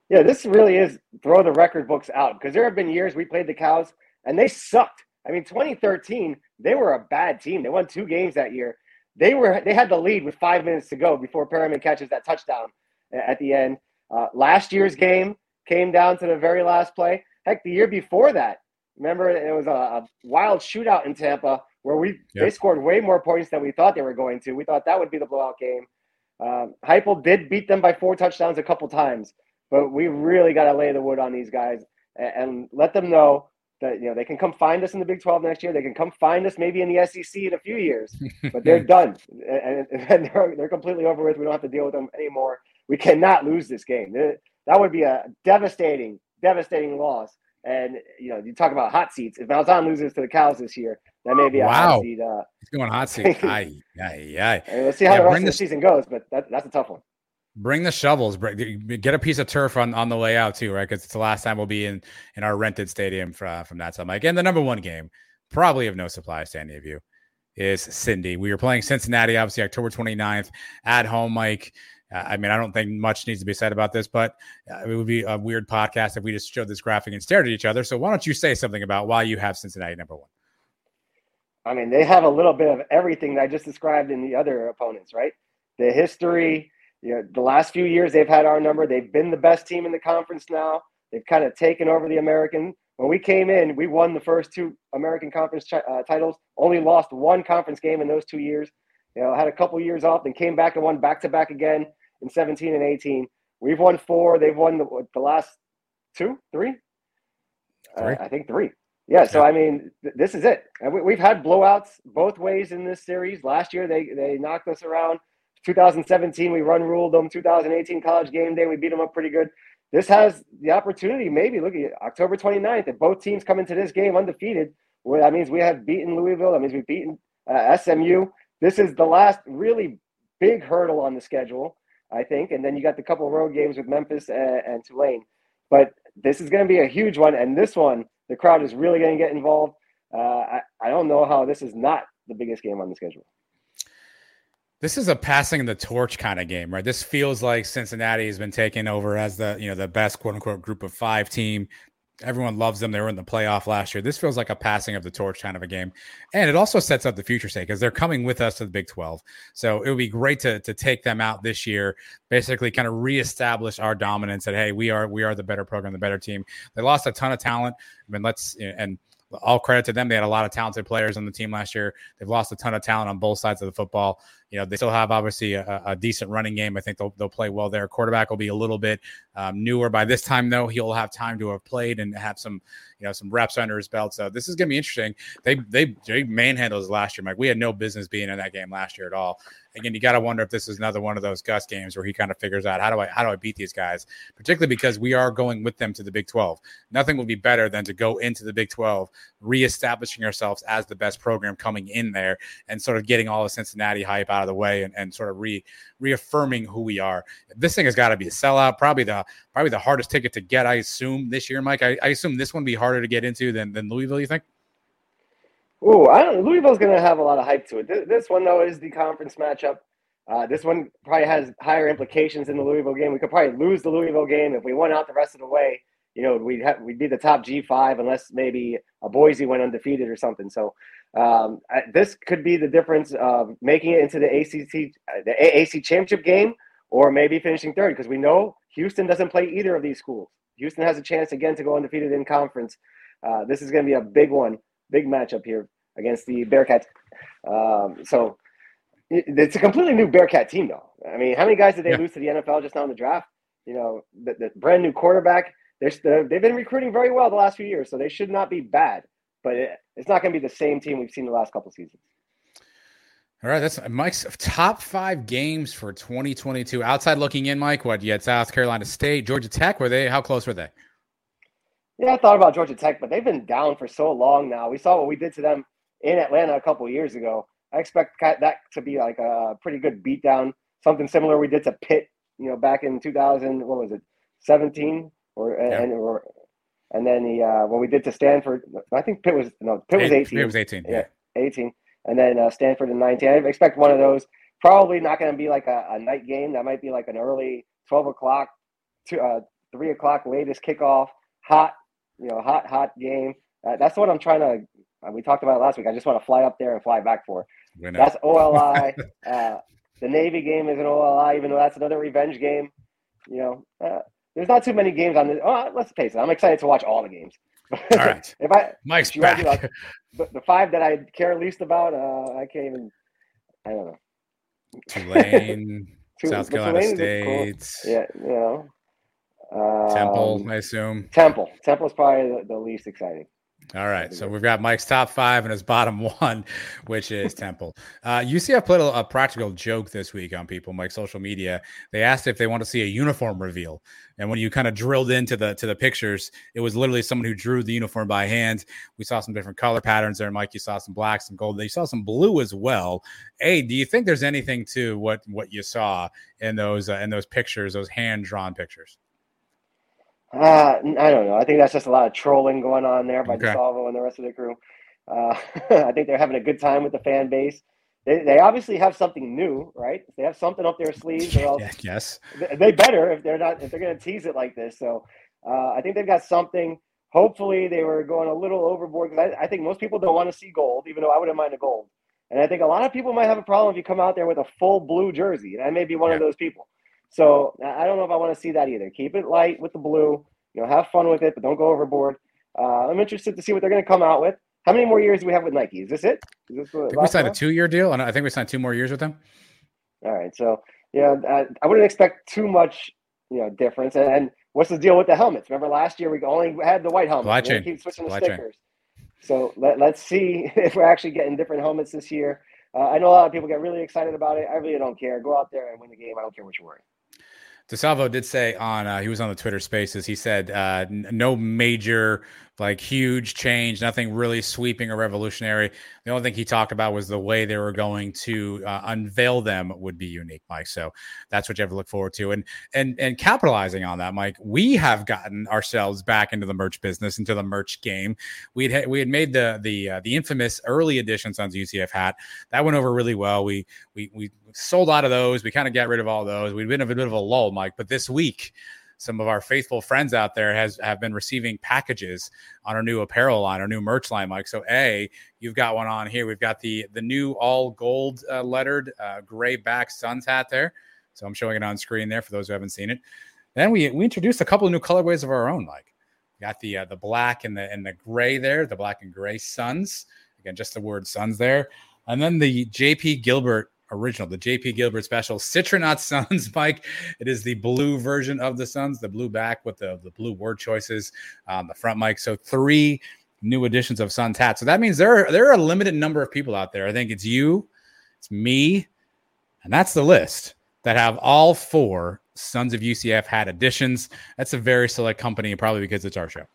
Yeah, this really is throw the record books out because there have been years we played the Cows and they sucked. I mean, 2013, they were a bad team. They won two games that year. They were they had the lead with five minutes to go before Perriman catches that touchdown at the end. Uh, last year's game came down to the very last play. Heck, the year before that, remember it was a, a wild shootout in Tampa where we yep. they scored way more points than we thought they were going to. We thought that would be the blowout game. Um, Heupel did beat them by four touchdowns a couple times, but we really got to lay the wood on these guys and, and let them know that you know they can come find us in the Big 12 next year. They can come find us maybe in the SEC in a few years, (laughs) but they're done and, and (laughs) they're, they're completely over with. We don't have to deal with them anymore. We cannot lose this game. That would be a devastating, devastating loss. And you know, you talk about hot seats. If Malzahn loses to the Cows this year, that may be a wow. hot seat. Uh, He's going hot seat. aye, aye, aye. Let's see how yeah, the rest of the, the season goes, but that, that's a tough one. Bring the shovels. Bring, get a piece of turf on, on the layout too, right? Because it's the last time we'll be in in our rented stadium from from that time. Mike. And the number one game, probably of no surprise to any of you, is Cincy. We are playing Cincinnati, obviously October 29th at home, Mike. Uh, I mean, I don't think much needs to be said about this, but uh, it would be a weird podcast if we just showed this graphic and stared at each other. So why don't you say something about why you have Cincinnati number one? I mean, they have a little bit of everything that I just described in the other opponents, right? The history, you know, the last few years they've had our number. They've been the best team in the conference now. They've kind of taken over the American. When we came in, we won the first two American Conference uh, titles. Only lost one conference game in those two years. You know, had a couple years off, and came back and won back to back again in 17 and 18. We've won four. They've won the, the last two, three. Uh, I think three. Yeah. So I mean, th- this is it. And we, have had blowouts both ways in this series. Last year they they knocked us around. 2017, we run ruled them. 2018 college game day, we beat them up pretty good. This has the opportunity, maybe look at October 29th, if both teams come into this game undefeated, well, that means we have beaten Louisville. That means we've beaten uh, SMU. This is the last really big hurdle on the schedule, I think. And then you got the couple road games with Memphis and, and Tulane. But this is going to be a huge one. And this one, the crowd is really going to get involved. Uh, I, I don't know how this is not the biggest game on the schedule. This is a passing the torch kind of game, right? This feels like Cincinnati has been taken over as the you know the best quote unquote group of five team. Everyone loves them. They were in the playoff last year. This feels like a passing of the torch kind of a game, and it also sets up the future sake because they're coming with us to the Big Twelve. So it would be great to to take them out this year, basically kind of reestablish our dominance. That hey, we are we are the better program, the better team. They lost a ton of talent. I mean, let's and all credit to them. They had a lot of talented players on the team last year. They've lost a ton of talent on both sides of the football. You know, they still have obviously a, a decent running game. I think they'll, they'll play well there. Quarterback will be a little bit um, newer by this time, though. He'll have time to have played and have some, you know, some reps under his belt. So this is going to be interesting. They they they manhandled last year, Mike. We had no business being in that game last year at all again, you got to wonder if this is another one of those Gus games where he kind of figures out how do I how do I beat these guys, particularly because we are going with them to the Big 12. Nothing would be better than to go into the Big 12, reestablishing ourselves as the best program coming in there and sort of getting all the Cincinnati hype out of the way and, and sort of re reaffirming who we are. This thing has got to be a sellout. Probably the probably the hardest ticket to get, I assume, this year, Mike. I, I assume this one be harder to get into than, than Louisville, you think? Oh, I don't. Louisville's going to have a lot of hype to it. This, this one though is the conference matchup. Uh, this one probably has higher implications in the Louisville game. We could probably lose the Louisville game if we went out the rest of the way. You know, we'd have, we'd be the top G five unless maybe a Boise went undefeated or something. So um, I, this could be the difference of making it into the ACC the AAC championship game, or maybe finishing third because we know Houston doesn't play either of these schools. Houston has a chance again to go undefeated in conference. Uh, this is going to be a big one big matchup here against the Bearcats. Um, so it's a completely new Bearcat team, though. I mean, how many guys did they yeah. lose to the NFL just now in the draft? You know, the, the brand new quarterback. They're, they've been recruiting very well the last few years, so they should not be bad. But it, it's not going to be the same team we've seen the last couple seasons. All right, that's Mike's top five games for 2022. Outside looking in, Mike, what you had South Carolina State, Georgia Tech. Were they? How close were they? Yeah, I thought about Georgia Tech, but they've been down for so long now. We saw what we did to them in Atlanta a couple years ago. I expect that to be like a pretty good beatdown, something similar we did to Pitt, you know, back in 2000. What was it, 17 or yeah. and or and then the uh, what we did to Stanford. I think Pitt was no, Pitt was 18. Pitt was 18. Yeah, 18, and then uh, Stanford in 19. I expect one of those. Probably not going to be like a, a night game. That might be like an early 12 o'clock to uh, three o'clock latest kickoff. Hot you know, hot, hot game. Uh, that's what I'm trying to. Uh, we talked about last week. I just want to fly up there and fly back for. That's OLI. (laughs) uh, the Navy game is an OLI, even though that's another revenge game. You know, uh, there's not too many games on this. Oh, let's face it. I'm excited to watch all the games. all right. (laughs) if I Mike's if back. Like, the, the, five that I care least about, uh, I can't even. I don't know. Tulane, (laughs) South Carolina State. Cool. Yeah, you know. Temple, um, I assume. Temple. Temple is probably the, the least exciting. All right. So we've got Mike's top five and his bottom (laughs) one, which is Temple. Uh, UCF played a, a, practical joke this week on people, Mike, social media. They asked if they want to see a uniform reveal. And when you kind of drilled into the to the pictures, it was literally someone who drew the uniform by hand. We saw some different color patterns there, Mike. You saw some black, some gold. You saw some blue as well. Hey, do you think there's anything to what what you saw in those uh, in those pictures, those hand drawn pictures? Uh, I don't know. I think that's just a lot of trolling going on there by okay. DeSalvo and the rest of the crew. Uh, (laughs) I think they're having a good time with the fan base. They, they obviously have something new, right? They have something up their sleeves, or else yes, they better if they're not if they're going to tease it like this. So uh, I think they've got something. Hopefully, they were going a little overboard because I, I think most people don't want to see gold, even though I wouldn't mind a gold. And I think a lot of people might have a problem if you come out there with a full blue jersey. And I may be one yeah. of those people. So I don't know if I want to see that either. Keep it light with the blue. You know, have fun with it, but don't go overboard. Uh, I'm interested to see what they're going to come out with. How many more years do we have with Nike? Is this it? Is this I think we signed one? a two-year deal, and I think we signed two more years with them. All right, so yeah, I, I wouldn't expect too much, you know, difference. And, and, what's the deal with the helmets? Remember last year we only had the white helmet. Supply chain. Keep switching the stickers. Chain. So let, let's see (laughs) if we're actually getting different helmets this year. Uh, I know a lot of people get really excited about it. I really don't care. Go out there and win the game. I don't care what you're wearing. DeSalvo did say on uh, he was on the Twitter Spaces. He said uh, n- no major like huge change, nothing really sweeping or revolutionary. The only thing he talked about was the way they were going to uh, unveil them would be unique, Mike. So that's what you have to look forward to, and and and capitalizing on that, Mike. We have gotten ourselves back into the merch business, into the merch game. We had we had made the the uh, the infamous early edition Sons UCF hat that went over really well. We we we sold out of those. We kind of got rid of all those. We've been a bit of a lull, Mike, but this week some of our faithful friends out there has have been receiving packages on our new apparel line, our new merch line, Mike. So a, you've got one on here. We've got the the new all gold uh, lettered uh, gray back Sons hat there. So I'm showing it on screen there for those who haven't seen it. Then we we introduced a couple of new colorways of our own, Mike. Got the uh, the black and the and the gray there, the black and gray Sons. Again, just the word Sons there, and then the JP Gilbert original, the JP Gilbert special, Citronaut (laughs) Sons, Mike. It is the blue version of the Sons, the blue back with the, the blue word choices on the front, Mike. So three new editions of Sons hat. So that means there are, there are a limited number of people out there. I think it's you, it's me, and that's the list that have all four Sons of UCF hat editions. That's a very select company, probably because it's our show.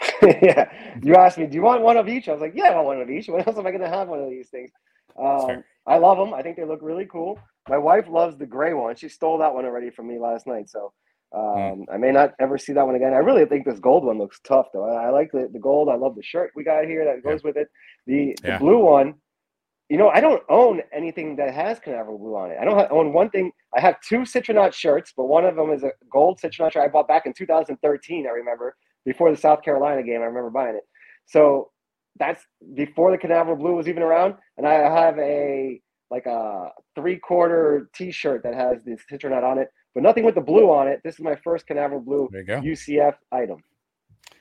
(laughs) yeah. You asked me, do you want one of each? I was like, yeah, I want one of each. When else am I going to have one of these things? Um, I love them. I think they look really cool. My wife loves the gray one. She stole that one already from me last night. So um, mm. I may not ever see that one again. I really think this gold one looks tough, though. I, I like the, the gold. I love the shirt we got here that goes yeah. with it. The, the yeah. blue one, you know, I don't own anything that has Canaveral blue on it. I don't have, own one thing. I have two Citronaut shirts, but one of them is a gold Citronaut shirt I bought back in 2013. I remember before the South Carolina game. I remember buying it. So that's before the Canaveral blue was even around. And I have a like a three quarter T-shirt that has the Citronaut on it, but nothing with the blue on it. This is my first Canaveral blue UCF item.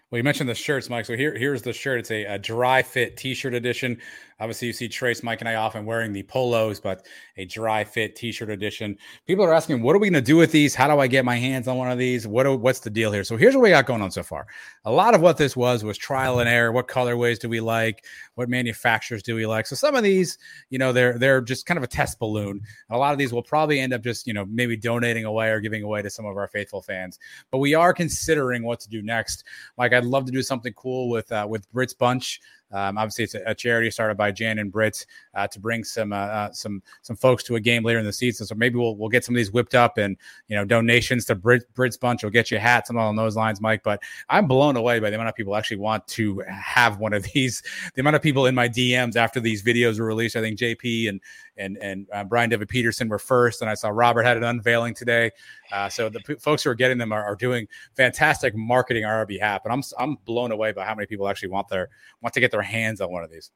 Well, you mentioned the shirts, Mike. So here, here's the shirt. It's a, a, dry fit T-shirt edition. Obviously, you see Trace, Mike, and I often wearing the polos, but a dry fit T-shirt edition. People are asking, what are we going to do with these? How do I get my hands on one of these? What what's the deal here? So here's what we got going on so far. A lot of what this was was trial and error. What colorways do we like? What manufacturers do we like? So some of these, you know, they're they're just kind of a test balloon. A lot of these will probably end up just, you know, maybe donating away or giving away to some of our faithful fans. But we are considering what to do next. Mike, I'd love to do something cool with uh, with Brits Bunch. Um, obviously, it's a, a, charity started by Jan and Britt uh, to bring some uh, uh, some some folks to a game later in the season. So maybe we'll we'll get some of these whipped up and you know donations to Brit, Brit's bunch. will get you hats, something along those lines, Mike. But I'm blown away by the amount of people actually want to have one of (laughs) these. The amount of people in my DMs after these videos were released. I think JP and and and uh, Brian David Peterson were first, and I saw Robert had an unveiling today. Uh, so the p- folks who are getting them are, are, doing fantastic marketing on our behalf, and I'm I'm blown away by how many people actually want their want to get their hands on one of these.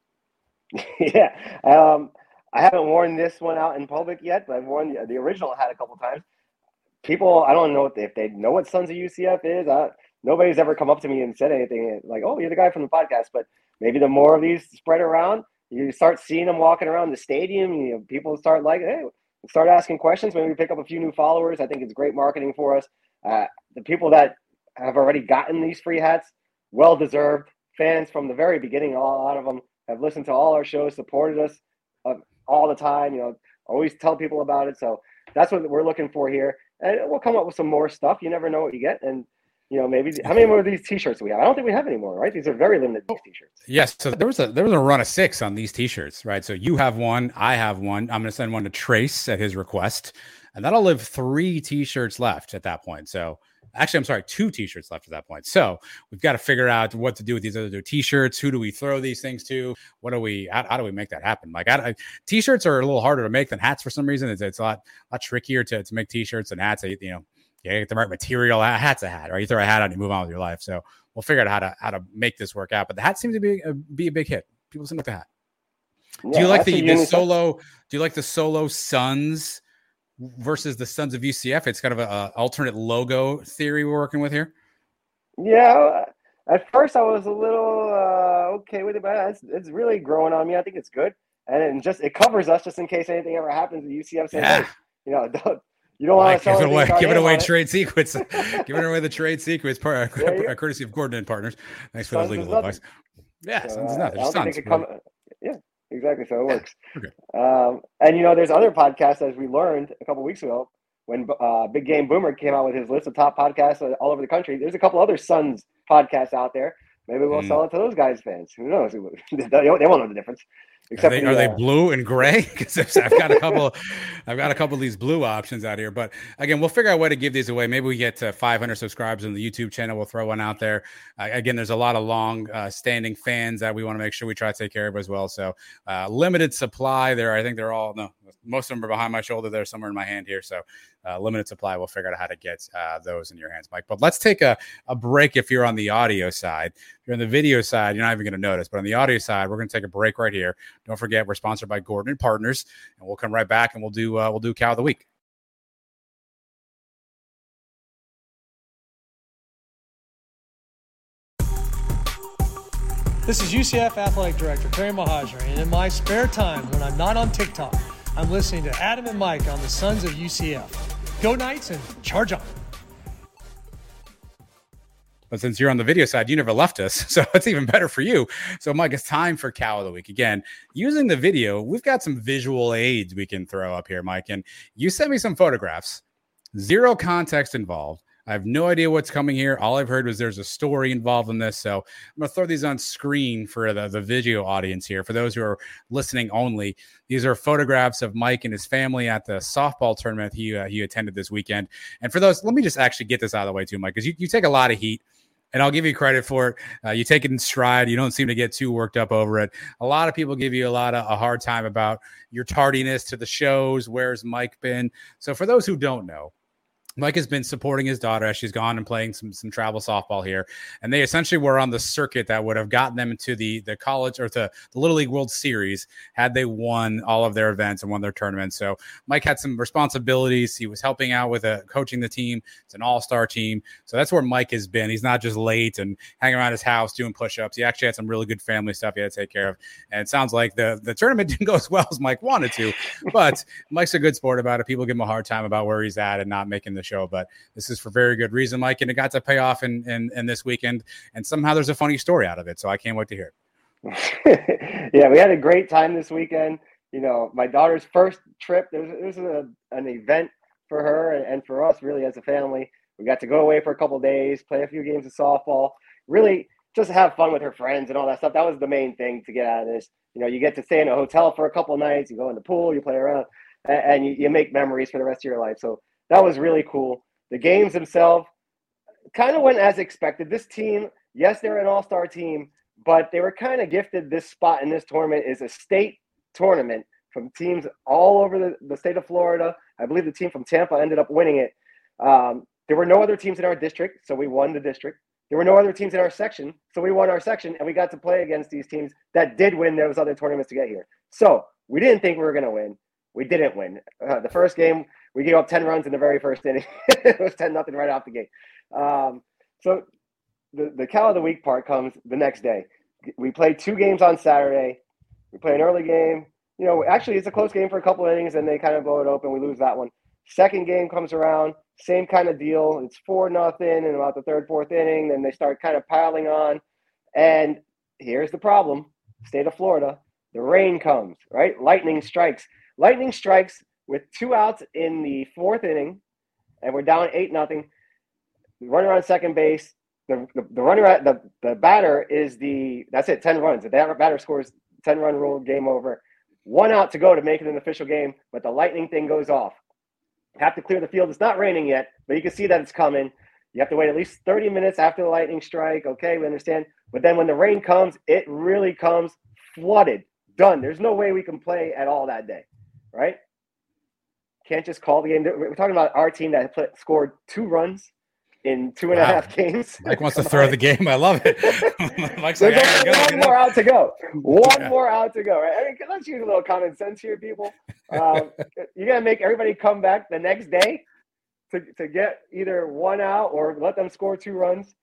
(laughs) yeah, um, I haven't worn this one out in public yet, but I've worn the, the original hat a couple times. People, I don't know if they, if they know what Sons of UCF is. I, nobody's ever come up to me and said anything like, "Oh, you're the guy from the podcast." But maybe the more of these spread around, you start seeing them walking around the stadium. You know, people start like, hey, start asking questions. Maybe pick up a few new followers. I think it's great marketing for us. Uh, the people that have already gotten these free hats, well deserved. Fans from the very beginning, a lot of them have listened to all our shows, supported us uh, all the time. You know, always tell people about it. So that's what we're looking for here, and we'll come up with some more stuff. You never know what you get, and you know, maybe how many more of these T-shirts do we have? I don't think we have any more, right? These are very limited. T-shirts. Yes. So there was a there was a run of six on these T-shirts, right? So you have one, I have one. I'm going to send one to Trace at his request, and that'll live three T-shirts left at that point. So actually, I'm sorry, two T-shirts left at that point. So we've got to figure out what to do with these other T-shirts. Who do we throw these things to? What do we? How, how do we make that happen? Like, I, I, T-shirts are a little harder to make than hats for some reason. It's, it's a lot lot trickier to to make T-shirts and hats. You know you get the right material. A hat's a hat, right? You throw a hat on, you move on with your life. So we'll figure out how to how to make this work out. But the hat seems to be a, be a big hit. People seem like the hat. Yeah, do you like the, the solo? Do you like the solo Sons versus the Sons of UCF? It's kind of an alternate logo theory we're working with here. Yeah, at first I was a little uh, okay with it, but it's, it's really growing on me. I think it's good, and it just it covers us just in case anything ever happens. The UCF yeah. hey, you know, (laughs) don't, you don't want to give it away. (laughs) Give it away trade secrets. giving away the trade secrets. Part, yeah, courtesy of Gordon and Partners. Thanks for the legal advice. Yeah, so, uh, nothing. Just sons, come, yeah, exactly. So it works. Okay. Um, and you know, there's other podcasts as we learned a couple weeks ago when uh, Big Game Boomer came out with his list of top podcasts all over the country. There's a couple other Sons podcasts out there. Maybe we'll mm. sell it to those guys' fans. Who knows? (laughs) they won't know the difference. Except are they, the, are they blue and gray? (laughs) Because I've got a couple, (laughs) I've got a couple of these blue options out here. But again, we'll figure out a way to give these away. Maybe we get to 500 subscribers on the YouTube channel. We'll throw one out there. Uh, again, there's a lot of long uh, standing fans that we want to make sure we try to take care of as well. So uh, limited supply there. I think they're all no, most of them are behind my shoulder. They're somewhere in my hand here. So uh, limited supply. We'll figure out how to get uh, those in your hands, Mike. But let's take a, a break if you're on the audio side. If you're on the video side, you're not even going to notice. But on the audio side, we're going to take a break right here. Don't forget, we're sponsored by Gordon and Partners, and we'll come right back and we'll do uh, we'll do cow of the week. This is UCF Athletic Director Terry Mohajir, and in my spare time when I'm not on TikTok, I'm listening to Adam and Mike on the Sons of UCF. Go Knights and charge on. But since you're on the video side, you never left us. (laughs) So it's even better for you. So, Mike, it's time for cow of the week. Again, using the video, we've got some visual aids we can throw up here, Mike. And you sent me some photographs, zero context involved. I have no idea what's coming here. All I've heard was there's a story involved in this. So I'm going to throw these on screen for the, the video audience here. For those who are listening only, these are photographs of Mike and his family at the softball tournament he, uh, he attended this weekend. And for those, let me just actually get this out of the way too, Mike, because you, you take a lot of heat and I'll give you credit for it. Uh, you take it in stride. You don't seem to get too worked up over it. A lot of people give you a lot of a hard time about your tardiness to the shows. Where's Mike been? So for those who don't know, Mike has been supporting his daughter as she's gone and playing some some travel softball here, and they essentially were on the circuit that would have gotten them into the the college or the, the Little League World Series had they won all of their events and won their tournaments. So Mike had some responsibilities. He was helping out with a, coaching the team. It's an all star team, so that's where Mike has been. He's not just late and hanging around his house doing push ups. He actually had some really good family stuff he had to take care of, and it sounds like the the tournament (laughs) didn't go as well as Mike wanted to, but Mike's a good sport about it. People give him a hard time about where he's at and not making the show, but this is for very good reason, Mike. And it got to pay off in, in, in this weekend. And somehow there's a funny story out of it. So I can't wait to hear it. (laughs) yeah, we had a great time this weekend. You know, my daughter's first trip, there was, an event for her and, and for us, really, as a family. We got to go away for a couple days, play a few games of softball, really just have fun with her friends and all that stuff. That was the main thing to get out of this. You know, you get to stay in a hotel for a couple nights, you go in the pool, you play around, and, and you, you make memories for the rest of your life. So that was really cool. The games themselves kind of went as expected. This team, yes, they're an all star team, but they were kind of gifted this spot in this tournament is a state tournament from teams all over the, the state of Florida. I believe the team from Tampa ended up winning it. Um, there were no other teams in our district, so we won the district. There were no other teams in our section, so we won our section, and we got to play against these teams that did win those other tournaments to get here. So we didn't think we were going to win. We didn't win. Uh, the first game, we gave up 10 runs in the very first inning. (laughs) it was 10 nothing right off the gate. Um, so the, the cow of the week part comes the next day. We played two games on Saturday. We play an early game. You know, actually, it's a close game for a couple innings, and they kind of blow it open. We lose that one. Second game comes around, same kind of deal. It's four nothing in about the third, fourth inning. Then they start kind of piling on. And here's the problem: state of Florida, the rain comes. Right, lightning strikes. Lightning strikes with two outs in the fourth inning, and we're down eight nothing. Runner on second base. The, the, the runner at the, the batter is the that's it, 10 runs. If the batter scores 10 run rule, game over. One out to go to make it an official game, but the lightning thing goes off. Have to clear the field. It's not raining yet, but you can see that it's coming. You have to wait at least 30 minutes after the lightning strike. Okay, we understand. But then when the rain comes, it really comes flooded. Done. There's no way we can play at all that day, right? Can't just call the game. We're talking about our team that put, scored two runs in two and wow. a half games. Mike wants to (laughs) throw the game. I love it. (laughs) Mike's like, one more out to go. One yeah. more out to go. Right? I mean, let's use a little common sense here, people. Um, (laughs) you got to make everybody come back the next day to, to get either one out or let them score two runs,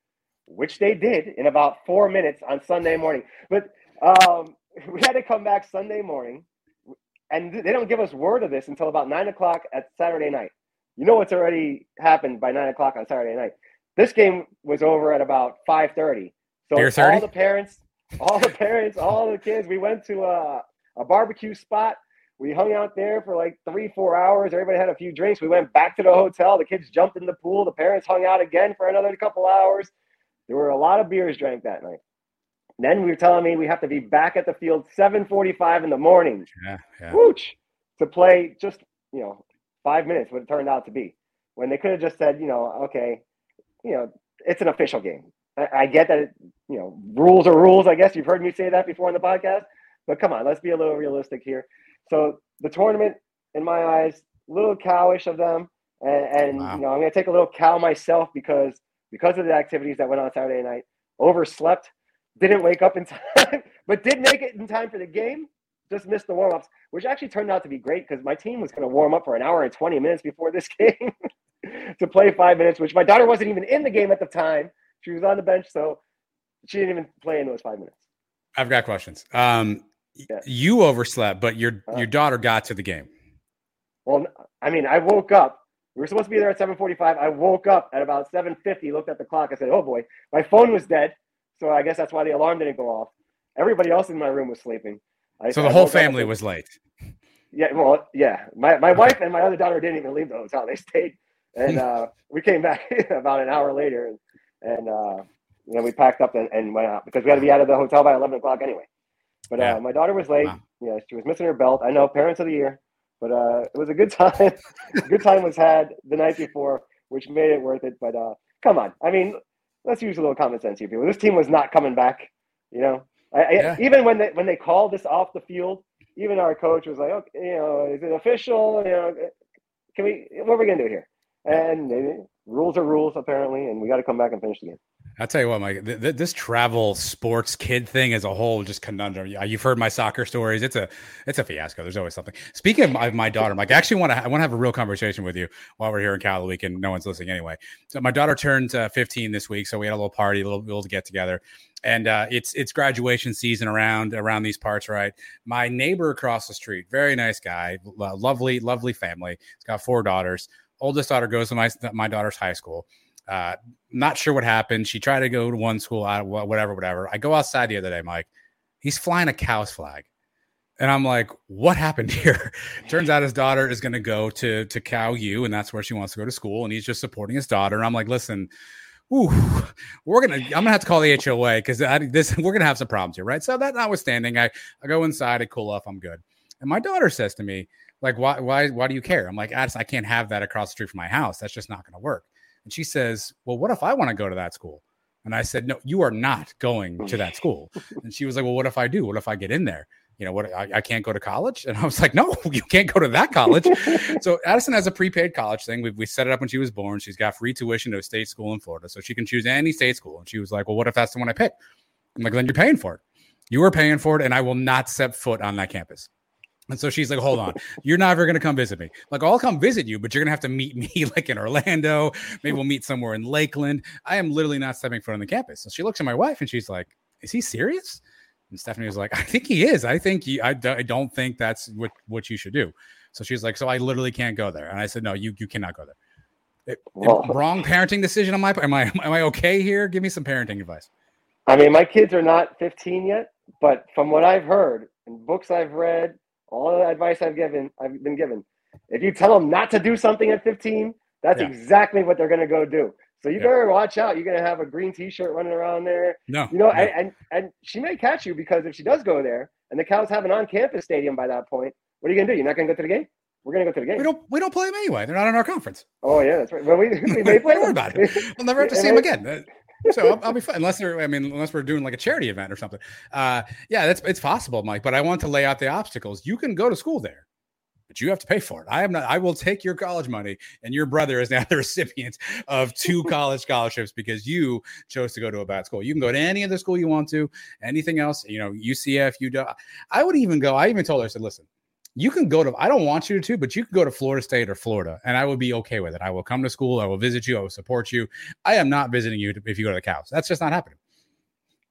which they did in about four minutes on Sunday morning. But um, we had to come back Sunday morning and they don't give us word of this until about nine o'clock at Saturday night. You know what's already happened by nine o'clock on Saturday night. This game was over at about five thirty. So all the parents, all the (laughs) parents, all the kids, we went to a, a barbecue spot. We hung out there for like three, four hours. Everybody had a few drinks. We went back to the hotel. The kids jumped in the pool. The parents hung out again for another couple hours. There were a lot of beers drank that night. Then we were telling me we have to be back at the field 7:45 in the morning. Yeah, yeah. Wooch, to play just you know five minutes. What it turned out to be, when they could have just said, you know, okay, you know, it's an official game. I, I get that, it, you know, rules are rules. I guess you've heard me say that before in the podcast, but come on, let's be a little realistic here. So the tournament, in my eyes, a little cowish of them, and, and wow. you know, I'm going to take a little cow myself because because of the activities that went on Saturday night. Overslept didn't wake up in time, (laughs) but did make it in time for the game. Just missed the warm ups, which actually turned out to be great because my team was going to warm up for an hour and 20 minutes before this (laughs) game to play five minutes, which my daughter wasn't even in the game at the time. She was on the bench, so she didn't even play in those five minutes. I've got questions. Um, Yeah. you overslept, but your Uh. your daughter got to the game. Well, I mean, I woke up. We were supposed to be there at 7:45. I woke up at about 7:50. Looked at the clock. I said, "Oh boy, my phone was dead." So I guess that's why the alarm didn't go off. Everybody else in my room was sleeping. I, So I the whole up and family was late. (laughs) Yeah, well, yeah. My my wife and my other daughter didn't even leave the hotel. They stayed, and (laughs) uh, we came back (laughs) about an hour later, and, and uh, you know we packed up and, and went out because we had to be out of the hotel by 11 o'clock anyway. But Yeah. uh, my daughter was late. Wow. You know, she was missing her belt. I know, parents of the year, but uh, it was a good time. good time was had the night before, which made it worth it. But uh, come on, I mean, let's use a little common sense here, people. This team was not coming back. You know, I, I, Yeah. even when they when they called this off the field, even our coach was like, okay, you know, is it official? You know, can we? What are we gonna do here? And uh, rules are rules apparently, and we got to come back and finish the game. I'll tell you what, Mike. Th- th- this travel sports kid thing as a whole, just conundrum. You've heard my soccer stories. It's a it's a fiasco. There's always something. Speaking of my, daughter, Mike, I actually want to I want to have a real conversation with you while we're here in Cal week and no one's listening anyway. So my daughter turned uh, 15 this week, so we had a little party, a little little get together, and uh, it's it's graduation season around around these parts, right? My neighbor across the street, very nice guy, lo- lovely lovely family. He's got four daughters. Oldest daughter goes to my my daughter's high school. Uh, not sure what happened. She tried to go to one school, I, whatever, whatever. I go outside the other day, Mike. He's flying a cow's flag. And I'm like, what happened (laughs) here? Turns out his daughter is going to go to to Cal U, and that's where she wants to go to school. And he's just supporting his daughter. And I'm like, listen, ooh, we're gonna, I'm gonna have to call the HOA because this we're gonna have some problems here, right? So that notwithstanding, I I go inside, I cool off, I'm good. And my daughter says to me, like, why why why do you care? I'm like, Addison, I can't have that across the street from my house. That's just not to work. And she says, well, what if I want to go to that school? And I said, no, you are not going to that school. (laughs) And she was like, well, what if I do? What if I get in there? You know, what I, I can't go to college. And I was like, no, (laughs) you can't go to that college. (laughs) so Addison has a prepaid college thing. We, we set it up when she was born. She's got free tuition to a state school in Florida. So she can choose any state school. And she was like, well, what if that's the one I pick? I'm like, then you're paying for it. You are paying for it, and I will not set foot on that campus. And so she's like, hold on, you're never going to come visit me. Like, I'll come visit you, but you're going to have to meet (laughs) me like in Orlando. Maybe we'll meet somewhere in Lakeland. I am literally not stepping foot on the campus. So she looks at my wife and she's like, is he serious? And Stephanie was like, I think he is. I think he, I, I don't think that's what, what you should do. So she's like, so I literally can't go there. And I said, no, you, you cannot go there. It- it- Well- (laughs) wrong parenting decision on my part. Am I, am I okay here? Give me some parenting advice. I mean, my kids are not 15 yet, but from what I've heard and books I've read, all the advice I've given, I've been given. If you tell them not to do something at 15, that's Yeah. exactly what they're going to go do. So you Yeah. better watch out. You're going to have a green T-shirt running around there. No, You know, no. and, and and she may catch you because if she does go there and the Cows have an on-campus stadium by that point, what are you going to do? You're not going to go to the game. We're going to go to the game. we don't, we don't play them anyway. They're not in our conference. Oh yeah, that's right. Well, we, (laughs) we may play. Don't worry about it. We'll never have to (laughs) see him I- again. So I'll, I'll be fine unless they're. I mean, unless we're doing like a charity event or something. Uh, yeah, that's it's possible, Mike. But I want to lay out the obstacles. You can go to school there, but you have to pay for it. I am not. I will take your college money, and your brother is now (laughs) the recipient of two college scholarships because you chose to go to a bad school. You can go to any other school you want to. Anything else, you know, UCF, UW. I would even go. I even told her. I said, listen you can go to i don't want you to but you can go to florida state or florida and i would be okay with it i will come to school i will visit you i will support you i am not visiting you if you go to the cows that's just not happening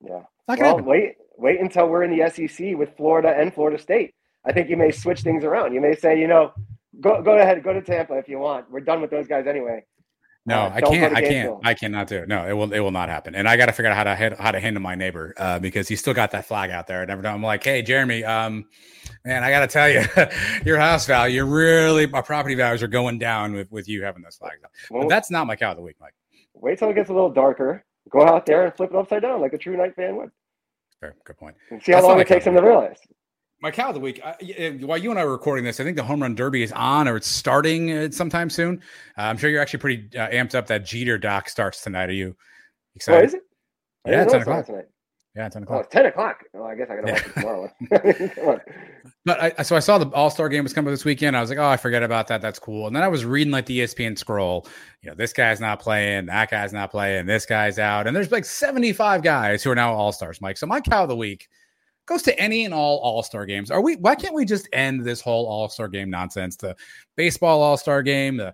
Yeah. not Well, happen wait, wait until we're in the SEC with Florida and Florida State. I think you may switch things around. You may say, you know, go go ahead, go to Tampa if you want. We're done with those guys anyway. No Uh, i can't i can't i cannot do it. No it will it will not happen. And i got to figure out how to how to handle my neighbor uh, because he's still got that flag out there. And every time i'm like hey jeremy um man i gotta tell you (laughs) your house value you're really my property values are going down with with you having those flags up Well, but that's not my cow of the week mike. wait till it gets a little darker. Go out there and flip it upside down like a true Knight fan would, Fair, good point. And see how That's long it takes them to realize. My cow of the week. I, I- while you and I were recording this, I think the home run derby is on or it's starting uh, sometime soon. Uh, I'm sure you're actually pretty uh, amped up. That Jeter doc starts tonight. Are you Oh, excited? is it? Yeah, didn't 10 know it started o'clock. tonight. Yeah, 10 Oh, o'clock. it's 10 o'clock. Oh, I guess I gotta watch it tomorrow. (laughs) Come on. But I, so I saw the All Star game was coming this weekend. I was like, oh, I forget about that. That's cool. And then I was reading like the ESPN scroll. You know, this guy's not playing. That guy's not playing. This guy's out. And there's like 75 guys who are now All Stars, Mike. So my cow of the week goes to any and all All Star games. Are we? Why can't we just end this whole All Star game nonsense? The baseball All Star game, the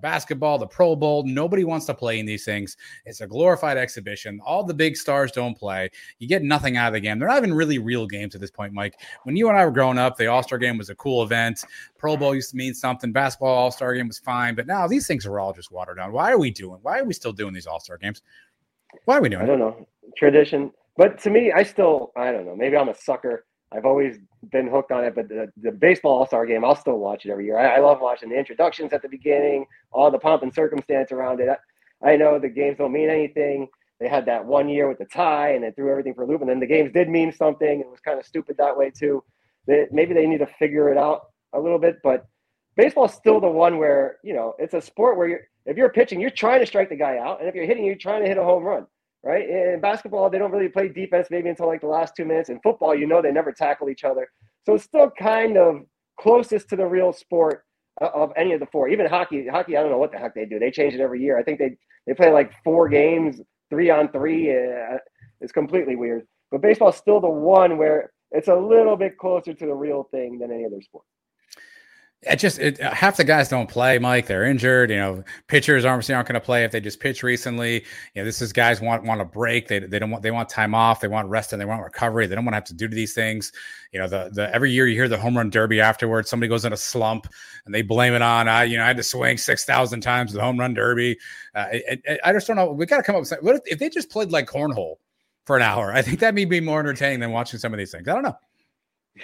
basketball, the Pro Bowl. Nobody wants to play in these things. It's a glorified exhibition. All the big stars don't play. You get nothing out of the game. They're not even really real games at this point, Mike. When you and I were growing up, the All Star game was a cool event. Pro Bowl used to mean something. Basketball All Star game was fine, but now these things are all just watered down. Why are we doing? Why are we still doing these All Star games? Why are we doing? I don't know tradition, but to me, I still I don't know. Maybe I'm a sucker. I've always been hooked on it, but the, the baseball All Star game, I'll still watch it every year. I, I, love watching the introductions at the beginning, all the pomp and circumstance around it. I, I, know the games don't mean anything. They had that one year with the tie, and they threw everything for a loop. And then the games did mean something. It was kind of stupid that way too. They, maybe they need to figure it out a little bit, but baseball's still the one where you know it's a sport where you're if you're pitching, you're trying to strike the guy out, and if you're hitting, you're trying to hit a home run right? In basketball, they don't really play defense maybe until like the last two minutes. In football, you know, they never tackle each other. So it's still kind of closest to the real sport of any of the four. Even hockey, hockey, I don't know what the heck they do. They change it every year. I think they they play like four games, three on three. Uh, it's completely weird. But baseball's still the one where it's a little bit closer to the real thing than any other sport it just it, uh, half the guys don't play, Mike. They're injured. You know, pitchers obviously aren't going to play if they just pitch recently. You know, this is guys want want a break. They, they don't want they want time off. They want rest and they want recovery. They don't want to have to do these things. You know, the the every year you hear the home run derby afterwards. Somebody goes in a slump and they blame it on I you know I had to swing six thousand times the home run derby. Uh, it, I just don't know. We got to come up with something. What if, if they just played like cornhole for an hour? I think that may be more entertaining than watching some of these things. I don't know.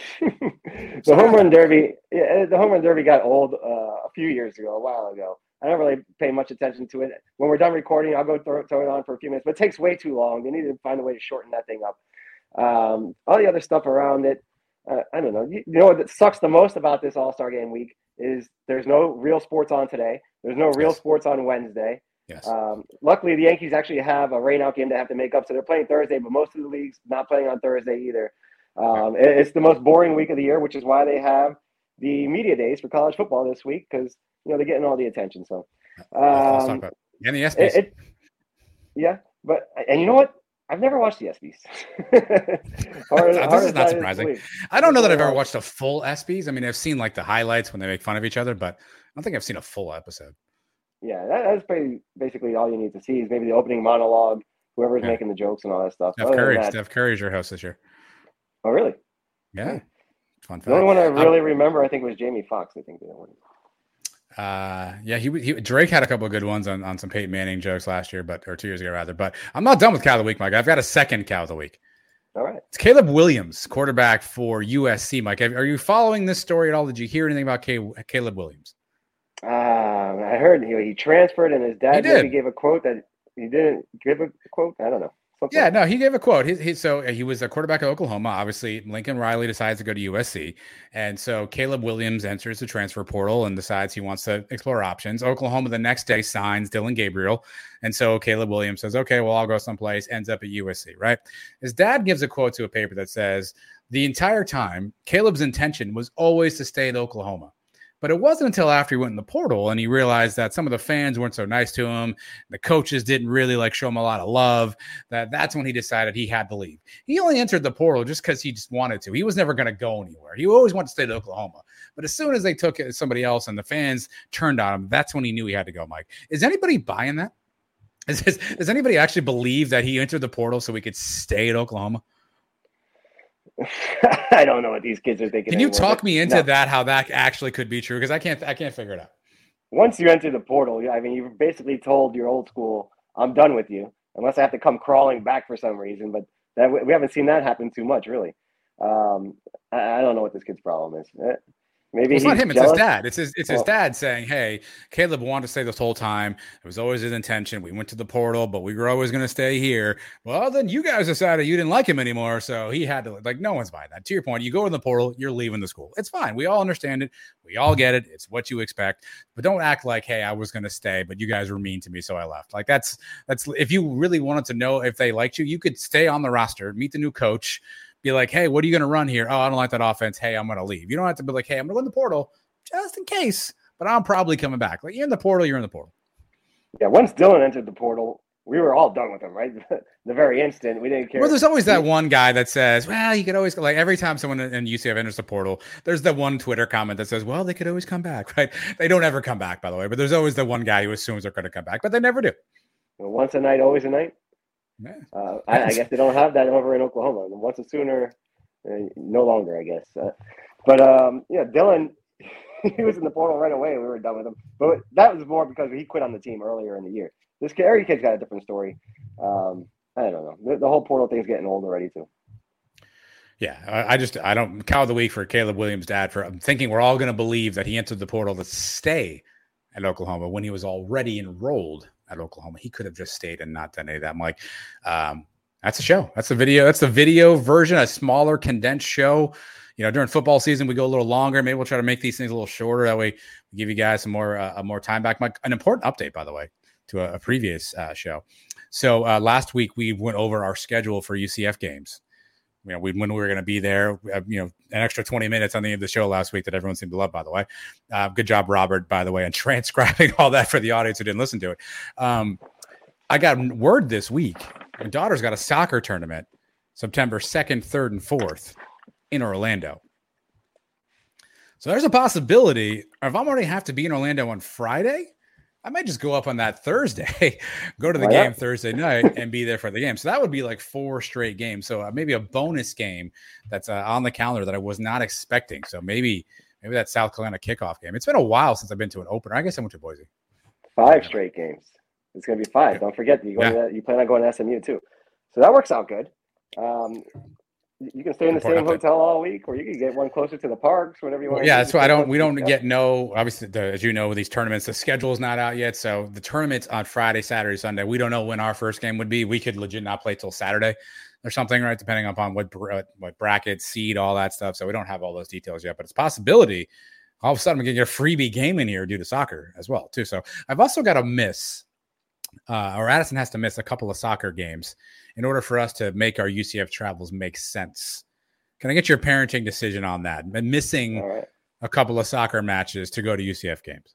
(laughs) the home run derby, yeah, the home run derby got old uh, a few years ago, a while ago. I don't really pay much attention to it. When we're done recording, I'll go throw, throw it on for a few minutes, but it takes way too long. They need to find a way to shorten that thing up. Um, all the other stuff around it, uh, I don't know. You, you know what sucks the most about this All Star Game week is there's no real sports on today. There's no real yes. sports on Wednesday. Yes. Um, luckily, the Yankees actually have a rainout game to have to make up, so they're playing Thursday. But most of the leagues not playing on Thursday either. Um, it's the most boring week of the year, which is why they have the media days for college football this week because you know they're getting all the attention. So, um, and the ESPYS. It, it, yeah, but and you know what? I've never watched the ESPYS. (laughs) hard, this is not surprising. I don't know that I've ever watched a full ESPYS. I mean, I've seen like the highlights when they make fun of each other, but I don't think I've seen a full episode. Yeah, that, that's pretty, basically all you need to see is maybe the opening monologue, whoever's yeah. making the jokes and all that stuff. Steph Curry, that, Steph Curry's your host this year. Oh, really? Yeah. Fun fact. The only one I really um, remember, I think, was Jamie Foxx. I think the one. Uh, yeah, he, he Drake had a couple of good ones on, on some Peyton Manning jokes last year, but or two years ago rather. But I'm not done with cow of the week, Mike. I've got a second cow of the week. All right, it's Caleb Williams, quarterback for USC. Mike, are you following this story at all? Did you hear anything about Caleb Williams? Uh, I heard he, he transferred, and his dad maybe gave a quote that he didn't give a quote. I don't know. Yeah, no, he gave a quote. He, he, so uh, he was a quarterback at Oklahoma. Obviously, Lincoln Riley decides to go to USC, and so Caleb Williams enters the transfer portal and decides he wants to explore options. Oklahoma the next day signs Dillon Gabriel, and so Caleb Williams says, "Okay, well, I'll go someplace." Ends up at USC. Right? His dad gives a quote to a paper that says, "The entire time, Caleb's intention was always to stay at Oklahoma." But it wasn't until after he went in the portal and he realized that some of the fans weren't so nice to him, the coaches didn't really like show him a lot of love, that that's when he decided he had to leave. He only entered the portal just because he just wanted to. He was never going to go anywhere. He always wanted to stay to Oklahoma. But as soon as they took somebody else and the fans turned on him, that's when he knew he had to go, Mike. Is anybody buying that? Is, is, does anybody actually believe that he entered the portal so he could stay at Oklahoma? (laughs) I don't know what these kids are thinking. Can you anymore, talk me into no. that? How that actually could be true? Because I can't. I can't figure it out. Once you enter the portal, I mean, you've basically told your old school, "I'm done with you," unless I have to come crawling back for some reason. But that we haven't seen that happen too much, really. Um, I, I, don't know what this kid's problem is. Maybe it's not him. It's his dad. It's his. It's his oh. dad saying, "Hey, Caleb wanted to stay this whole time. It was always his intention. We went to the portal, but we were always going to stay here. Well, then you guys decided you didn't like him anymore, so he had to. Like, no one's buying that. To your point, you go in the portal, you're leaving the school. It's fine. We all understand it. We all get it. It's what you expect. But don't act like, hey, I was going to stay, but you guys were mean to me, so I left. Like that's that's if you really wanted to know if they liked you, you could stay on the roster, meet the new coach." Be like, hey, what are you going to run here? Oh, I don't like that offense. Hey, I'm going to leave. You don't have to be like, hey, I'm going to go in the portal just in case, but I'm probably coming back. Like you're in the portal, you're in the portal. Yeah, once Dillon entered the portal, we were all done with him, right? (laughs) the very instant we didn't care. Well, there's always that one guy that says, "Well, you could always like every time someone in UCF enters the portal, there's the one Twitter comment that says, "Well, they could always come back." (laughs) Right? They don't ever come back, by the way. But there's always the one guy who assumes they're going to come back, but they never do. Once a Knight, always a Knight. Yeah. Uh, I, I, guess they don't have that over in Oklahoma. Once a sooner, uh, no longer, I guess. Uh, but um, yeah, Dillon, (laughs) he was in the portal right away. We were done with him. But that was more because he quit on the team earlier in the year. This every kid's got a different story. Um, I don't know. The, the, whole portal thing's getting old already too. Yeah, I, I just I don't cow of the week for Caleb Williams' dad for I'm thinking we're all going to believe that he entered the portal to stay at Oklahoma when he was already enrolled at Oklahoma. He could have just stayed and not done any of that. I'm like, um, that's a show. That's a video. That's the video version, a smaller, condensed show. You know, during football season, we go a little longer. Maybe we'll try to make these things a little shorter. That way, we give you guys some more uh, more time back. Mike, an important update, by the way, to a, a previous uh, show. So uh, last week we went over our schedule for UCF games. You know, we, when we were going to be there, you know, an extra 20 minutes on the end of the show last week that everyone seemed to love, by the way. Uh, good job, Robert, by the way, and (laughs) transcribing all that for the audience who didn't listen to it. Um, I got word this week. My daughter's got a soccer tournament September 2nd, 3rd, and 4th in Orlando. So there's a possibility if I'm already have to be in Orlando on Friday, I might just go up on that Thursday, (laughs) go to the game Thursday night, and be there for the game. So that would be like four straight games. So uh, maybe a bonus game that's uh, on the calendar that I was not expecting. So maybe maybe that South Carolina kickoff game. It's been a while since I've been to an opener. I guess I went to Boise. Five straight games. It's going to be five. Yeah. Don't forget you, yeah. you plan on going to SMU too. So that works out good. Um, you can stay in the same hotel all week, or you can get one closer to the parks, whatever you want. Well, yeah, that's why I don't. We don't get no. Obviously, the, as you know, these tournaments, the schedule is not out yet. So the tournaments on Friday, Saturday, Sunday. We don't know when our first game would be. We could legit not play till Saturday or something, right? Depending upon what what bracket, seed, all that stuff. So we don't have all those details yet, but it's possibility. All of a sudden, we get a freebie game in here due to soccer as well, too. So I've also got to miss, uh, or Addison has to miss a couple of soccer games in order for us to make our UCF travels make sense. Can I get your parenting decision on that? And missing right. a couple of soccer matches to go to UCF games.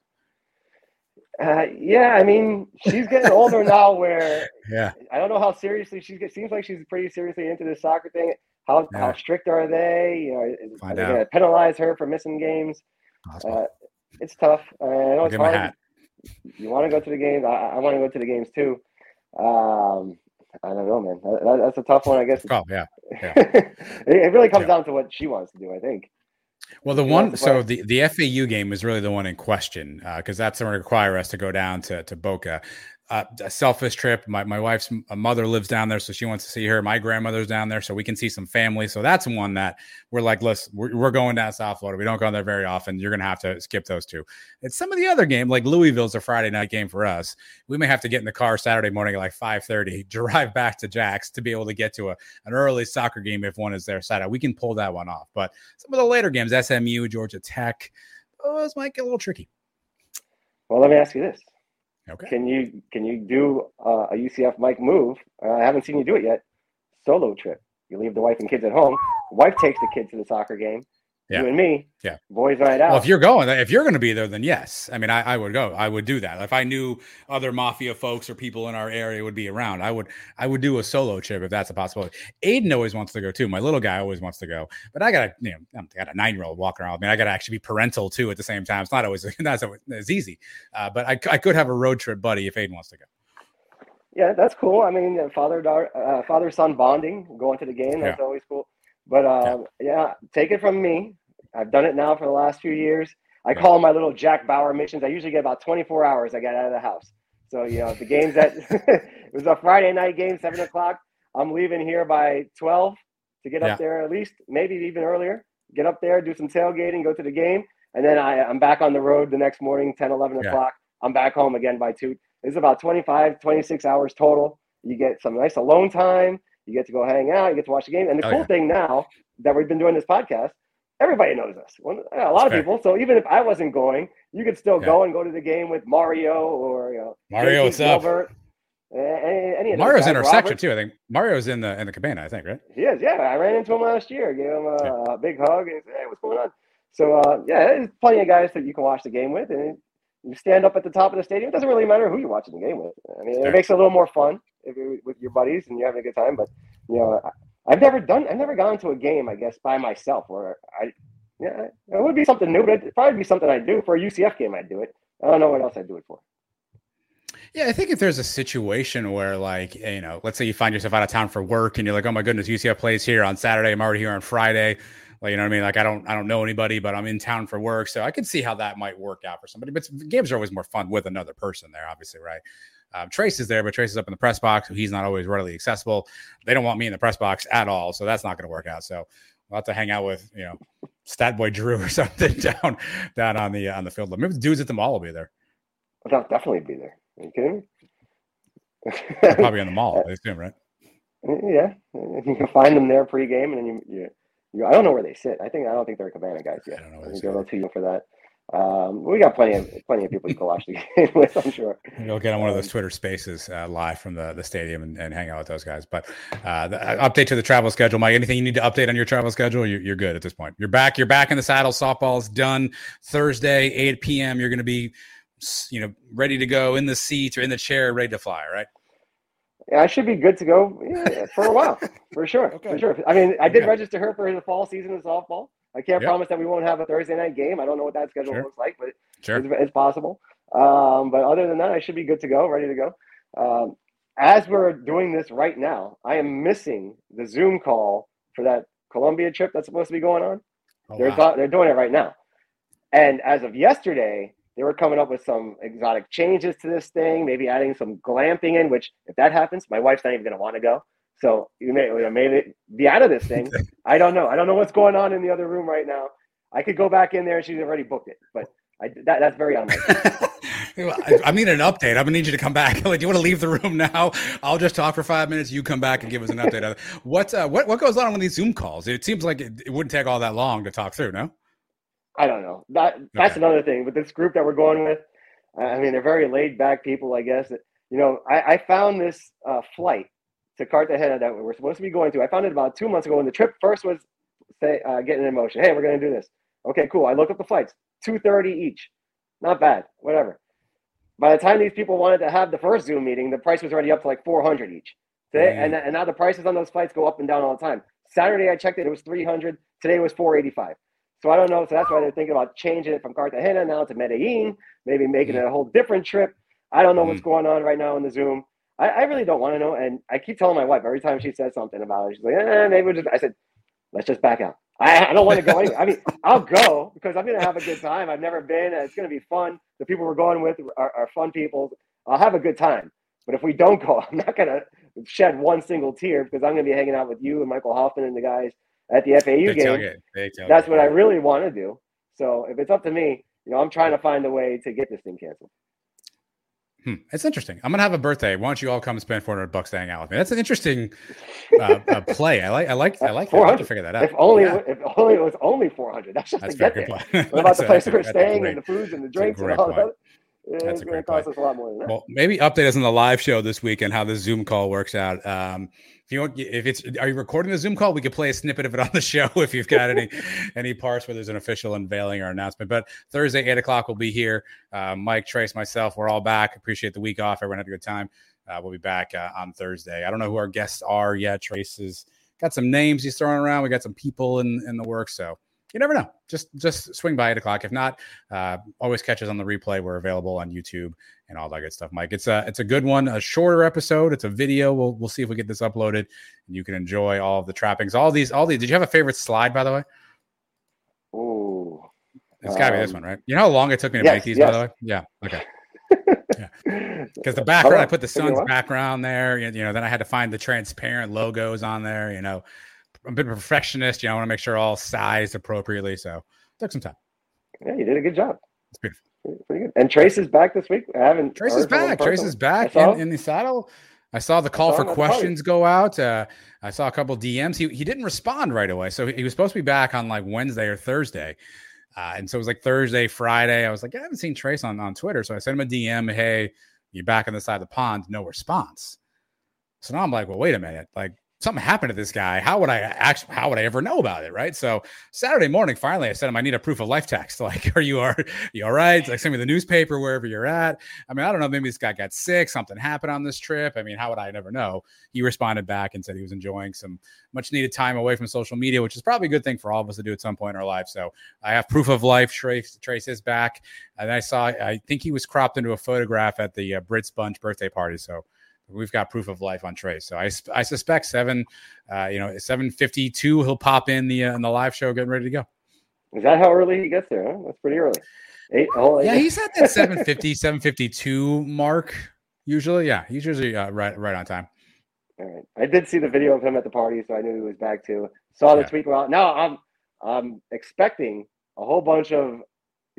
Uh, yeah, I mean, she's getting older now. (laughs) Where yeah, I don't know how seriously she's. It seems like she's pretty seriously into this soccer thing. How yeah. how strict are they? You know, Find are they penalize her for missing games? Uh, it's tough. Uh, I know it's hard. You want to go to the games. I, I want to go to the games too. Um, I don't know, man. That, that's a tough one, I guess. Oh yeah, yeah. (laughs) it really comes yeah. down to what she wants to do, I think. Well, the one, so the, the FAU game is really the one in question because uh, that's going to require us to go down to, to Boca uh, a selfish trip. My, my wife's mother lives down there, so she wants to see her. My grandmother's down there, so we can see some family. So that's one that we're like, listen, we're, we're going down South Florida. We don't go there very often. You're going to have to skip those two. It's some of the other game, like Louisville's a Friday night game for us. We may have to get in the car Saturday morning at like 5:30, (laughs) drive back to Jax to be able to get to a, an early soccer game if one is there Saturday. We can pull that one off. But some of the later games, SMU, Georgia Tech, those might get a little tricky. Well, let me ask you this Okay. Can you can you do uh, a UCF Mike move? Uh, I haven't seen you do it yet. Solo trip. You leave the wife and kids at home. Wife takes the kids to the soccer game yeah. you and me, yeah, boys night out. Well, if you're going, if you're going to be there, then yes. I mean, I, I, would go. I would do that. If I knew other mafia folks or people in our area would be around, I would. I would do a solo trip if that's a possibility. Aiden always wants to go too. My little guy always wants to go, but I got a you know, I got a nine year old walking around. I mean, I got to actually be parental too at the same time. It's not always (laughs) not as easy, uh, but I, I could have a road trip buddy if Aiden wants to go. Yeah, that's cool. I mean, father daughter, uh, father son bonding, going to the game. That's yeah. always cool. But um, yeah. yeah, take it from me. I've done it now for the last few years. I call my little Jack Bauer missions. I usually get about 24 hours I get out of the house. So, you know, the game's that (laughs) it was a Friday night game, seven o'clock. I'm leaving here by 12 to get up yeah. there at least, maybe even earlier. Get up there, do some tailgating, go to the game. And then I, I'm back on the road the next morning, 10, 11 yeah. o'clock. I'm back home again by two. It's about 25, 26 hours total. You get some nice alone time. You get to go hang out. You get to watch the game. And the oh, cool yeah. thing now that we've been doing this podcast everybody knows us. a lot of people. So even if I wasn't going, you could still yeah. go and go to the game with Mario or you know Mario. What's up? Any, any Mario's in our section too. I think Mario's in the in the cabana. I think right. He is. Yeah, I ran into him last year. Gave him a, yeah. big hug and said, "Hey, what's going on?" So uh, yeah, there's plenty of guys that you can watch the game with, and You stand up at the top of the stadium. It doesn't really matter who you're watching the game with. I mean, it makes it a little more fun if you're with your buddies and you're having a good time. But you know, I've never done. I've never gone to a game. I guess by myself, where I, yeah, it would be something new, but it'd probably be something I'd do for a UCF game. I'd do it. I don't know what else I'd do it for. Yeah, I think if there's a situation where, like, eh, you know, let's say you find yourself out of town for work and you're like, oh my goodness, UCF plays here on Saturday. I'm already here on Friday. Like, you know what I mean? Like, I don't, I don't know anybody, but I'm in town for work, so I can see how that might work out for somebody. But games are always more fun with another person there, obviously, right? Um, Trace is there, but Trace is up in the press box, so he's not always readily accessible. They don't want me in the press box at all, so that's not going to work out. So we'll have to hang out with, you know, Stat Boy Drew or (laughs) something down, down on the uh, on the field. Maybe the dudes at the mall will be there. I'll definitely be there. Are you kidding They're probably on the mall, (laughs) I assume, right? yeah, you can find them there pregame, and then you, you, you. I don't know where they sit. I think I don't think they're Cabana guys yet. I don't know I think they're a little too young for that. Um, we got plenty of plenty of people you can watch the (laughs) game with. I'm sure. You'll get on one of Um, those Twitter spaces uh, live from the, the stadium and, and hang out with those guys. But uh, the uh, update to the travel schedule, Mike. Anything you need to update on your travel schedule? You're, you're good at this point. You're back. You're back in the saddle. Softball's done. Thursday, 8 p.m. You're going to be, you know, ready to go in the seat or in the chair, ready to fly. Right? Yeah, I should be good to go yeah, for a while, for sure, Okay. for sure. I mean, I did Okay. register her for the fall season of softball. I can't Yep. promise that we won't have a Thursday night game. I don't know what that schedule Sure. looks like, but Sure. it's, it's possible. Um, but other than that, I should be good to go, ready to go. Um, as we're doing this right now, I am missing the Zoom call for that Colombia trip that's supposed to be going on. Oh, they're wow. they're doing it right now, and as of yesterday, they were coming up with some exotic changes to this thing, maybe adding some glamping in. Which, if that happens, my wife's not even going to want to go. So you may you know, maybe be out of this thing. (laughs) I don't know. I don't know what's going on in the other room right now. I could go back in there and she's already booked it, but I, that, that's very unlikely. (laughs) I, I need an update. I'm gonna need you to come back. (laughs) Like, do you want to leave the room now? I'll just talk for five minutes. You come back and give us an update. what uh, what what goes on with these Zoom calls? It seems like it, it wouldn't take all that long to talk through. No. I don't know. That that's Okay. another thing with this group that we're going with. I mean, they're very laid back people, I guess. that You know, I, I found this uh, flight to Cartagena that we were supposed to be going to. I found it about two months ago when the trip first was say uh, getting in motion. Hey, we're going to do this. Okay, cool. I look up the flights, two thirty each. Not bad. Whatever. By the time these people wanted to have the first Zoom meeting, the price was already up to like four hundred each. Today, and, and now the prices on those flights go up and down all the time. Saturday I checked it; it was three hundred. Today it was four eighty five. So I don't know. So that's why they're thinking about changing it from Cartagena now to Medellin, maybe making it a whole different trip. I don't know what's going on right now in the Zoom. I, I really don't want to know. And I keep telling my wife every time she says something about it, she's like, eh, maybe we'll just, I said, let's just back out. I, I don't want to go anywhere. I mean, I'll go because I'm going to have a good time. I've never been. and It's going to be fun. The people we're going with are, are fun people. I'll have a good time. But if we don't go, I'm not going to shed one single tear because I'm going to be hanging out with you and Michael Hoffman and the guys at the FAU game. tailgate, big tailgate. That's what I really want to do. So if it's up to me, you know, I'm trying to find a way to get this thing canceled. Hmm. It's interesting. I'm gonna have a birthday. Why don't you all come and spend 400 bucks to hang out with me? That's an interesting uh, uh, (laughs) play. I like. I like. I like. that. I'll have to 400. figure that out. If only, Yeah. if only it was only 400. That's just That's to get there. What about (laughs) the place we're a- that's a staying and the foods and the drinks and all point. that? That's a going great to cost point. us a lot more. Well, maybe update us on the live show this week and how the Zoom call works out. Um, if you want, if it's, are you recording the Zoom call? We could play a snippet of it on the show (laughs) if you've got any any parts where there's an official unveiling or announcement. But Thursday, eight o'clock, we'll be here. Uh, Mike, Trace, myself, we're all back. Appreciate the week off. Everyone had a good time. Uh, we'll be back uh, on Thursday. I don't know who our guests are yet. Trace has got some names he's throwing around. We got some people in in the works, so you never know. Just just swing by eight o'clock. If not, uh, always catch us on the replay. We're available on YouTube and all that good stuff. Mike, it's a it's a good one, a shorter episode. It's a video. We'll we'll see if we get this uploaded and you can enjoy all of the trappings. All these, all these. Did you have a favorite slide, by the way? Oh, It's got to be this Um, one, right? You know how long it took me to yes, make these, by the way? Yeah. Okay. (laughs) Because the background, I put the Took you a Sons background there. You know, then I had to find the transparent logos on there. You know, I'm a bit of a perfectionist. You know, I want to make sure all sized appropriately. So took some time. Yeah, you did a good job. It's beautiful. Pretty good. And Trace is back this week. I haven't. Trace is back. Trace is back in, in the saddle. I saw the call saw for him at the party. questions go out. Uh, I saw a couple DMs. He he didn't respond right away, so he, he was supposed to be back on like Wednesday or Thursday. Uh, and so it was like Thursday, Friday. I was like, I haven't seen Trace on, on Twitter. So I sent him a DM, hey, you're back on the side of the pond, no response. So now I'm like, well, wait a minute. Like, something happened to this guy. How would I actually, how would I ever know about it? Right. So Saturday morning, finally, I said him, I need a proof of life text. (laughs) Like, are you, are you all right? Like, send me the newspaper wherever you're at. I mean, I don't know. Maybe this guy got sick. Something happened on this trip. I mean, how would I never know? He responded back and said he was enjoying some much needed time away from social media, which is probably a good thing for all of us to do at some point in our life. So I have proof of life. Trace, Trace back. And I saw, I think he was cropped into a photograph at the uh, Brits Bunch birthday party. So, we've got proof of life on Trace. So I, I suspect seven, uh, you know, seven fifty two. He'll pop in the uh, in the live show, getting ready to go. Is that how early he gets there? Huh? That's pretty early. Eight. Oh, yeah, he's at that 750, (laughs) 752 mark usually. Yeah, he's usually uh, right right on time. All right. I did see the video of him at the party, so I knew he was back too. Saw the yeah. tweet out. Now I'm I'm expecting a whole bunch of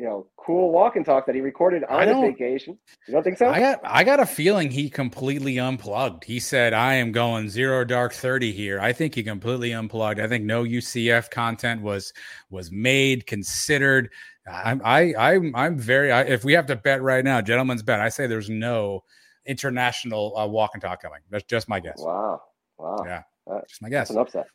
you know, cool walk and talk that he recorded on his vacation. You don't think so? I got I got a feeling he completely unplugged. He said, I am going zero dark 30 here. I think he completely unplugged. I think no UCF content was was made, considered. I'm I I'm I'm very I, if we have to bet right now, gentlemen's bet, I say there's no international uh, walk and talk coming. That's just my guess. Wow. Wow. Yeah. Uh, just my guess. That's an upset.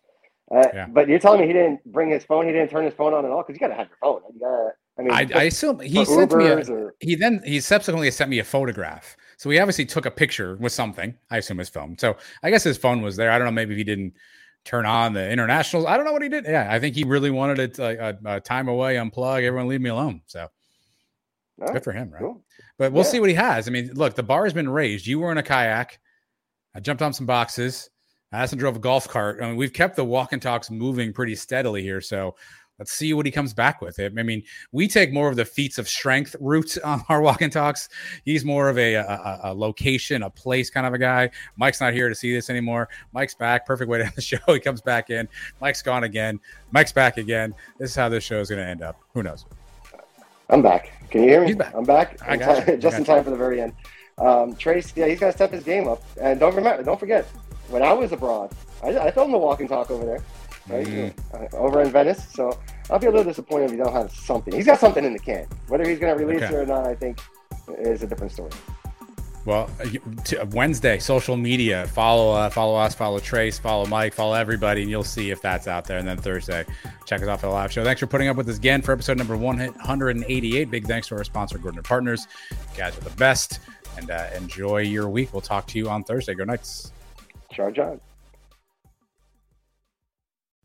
Uh, yeah. But you're telling me he didn't bring his phone. He didn't turn his phone on at all because you got to have your phone. You got to I mean, I, I assume he sent me. A, or... He then he subsequently sent me a photograph. So he obviously took a picture with something. I assume his phone. So I guess his phone was there. I don't know. Maybe he didn't turn on the internationals. I don't know what he did. Yeah, I think he really wanted it like a, a, time away, unplug, everyone leave me alone. So right. good for him, right? Cool. But we'll yeah. see what he has. I mean, look, the bar has been raised. You were in a kayak. I jumped on some boxes. I Addison drove a golf cart. I mean, we've kept the walk and talks moving pretty steadily here. So Let's see what he comes back with. I mean, we take more of the feats of strength route on (laughs) our walk and talks. He's more of a, a, a, location, a place kind of a guy. Mike's not here to see this anymore. Mike's back. Perfect way to end the (laughs) show. He comes back in. Mike's gone again. Mike's back again. This is how this show is going to end up. Who knows? I'm back. Can you hear me? He's back. I'm back. I got just in time for the very end. Um, Trace, yeah, he's got to step his game up. And don't remember, don't forget, when I was abroad, I, I filmed the walk and talk over there right? Mm. Uh, over in Venice. So I'll be a little disappointed if he don't have something. He's got something in the can. Whether he's going to release okay. it or not, I think is a different story. Well, Wednesday, social media. Follow, uh, follow us, follow Trace, follow Mike, follow everybody, and you'll see if that's out there. And then Thursday, check us out for the live show. Thanks for putting up with us again for episode number 188. Big thanks to our sponsor, Gordon Partners. You guys are the best, and uh, enjoy your week. We'll talk to you on Thursday. Go Knights. Charge on.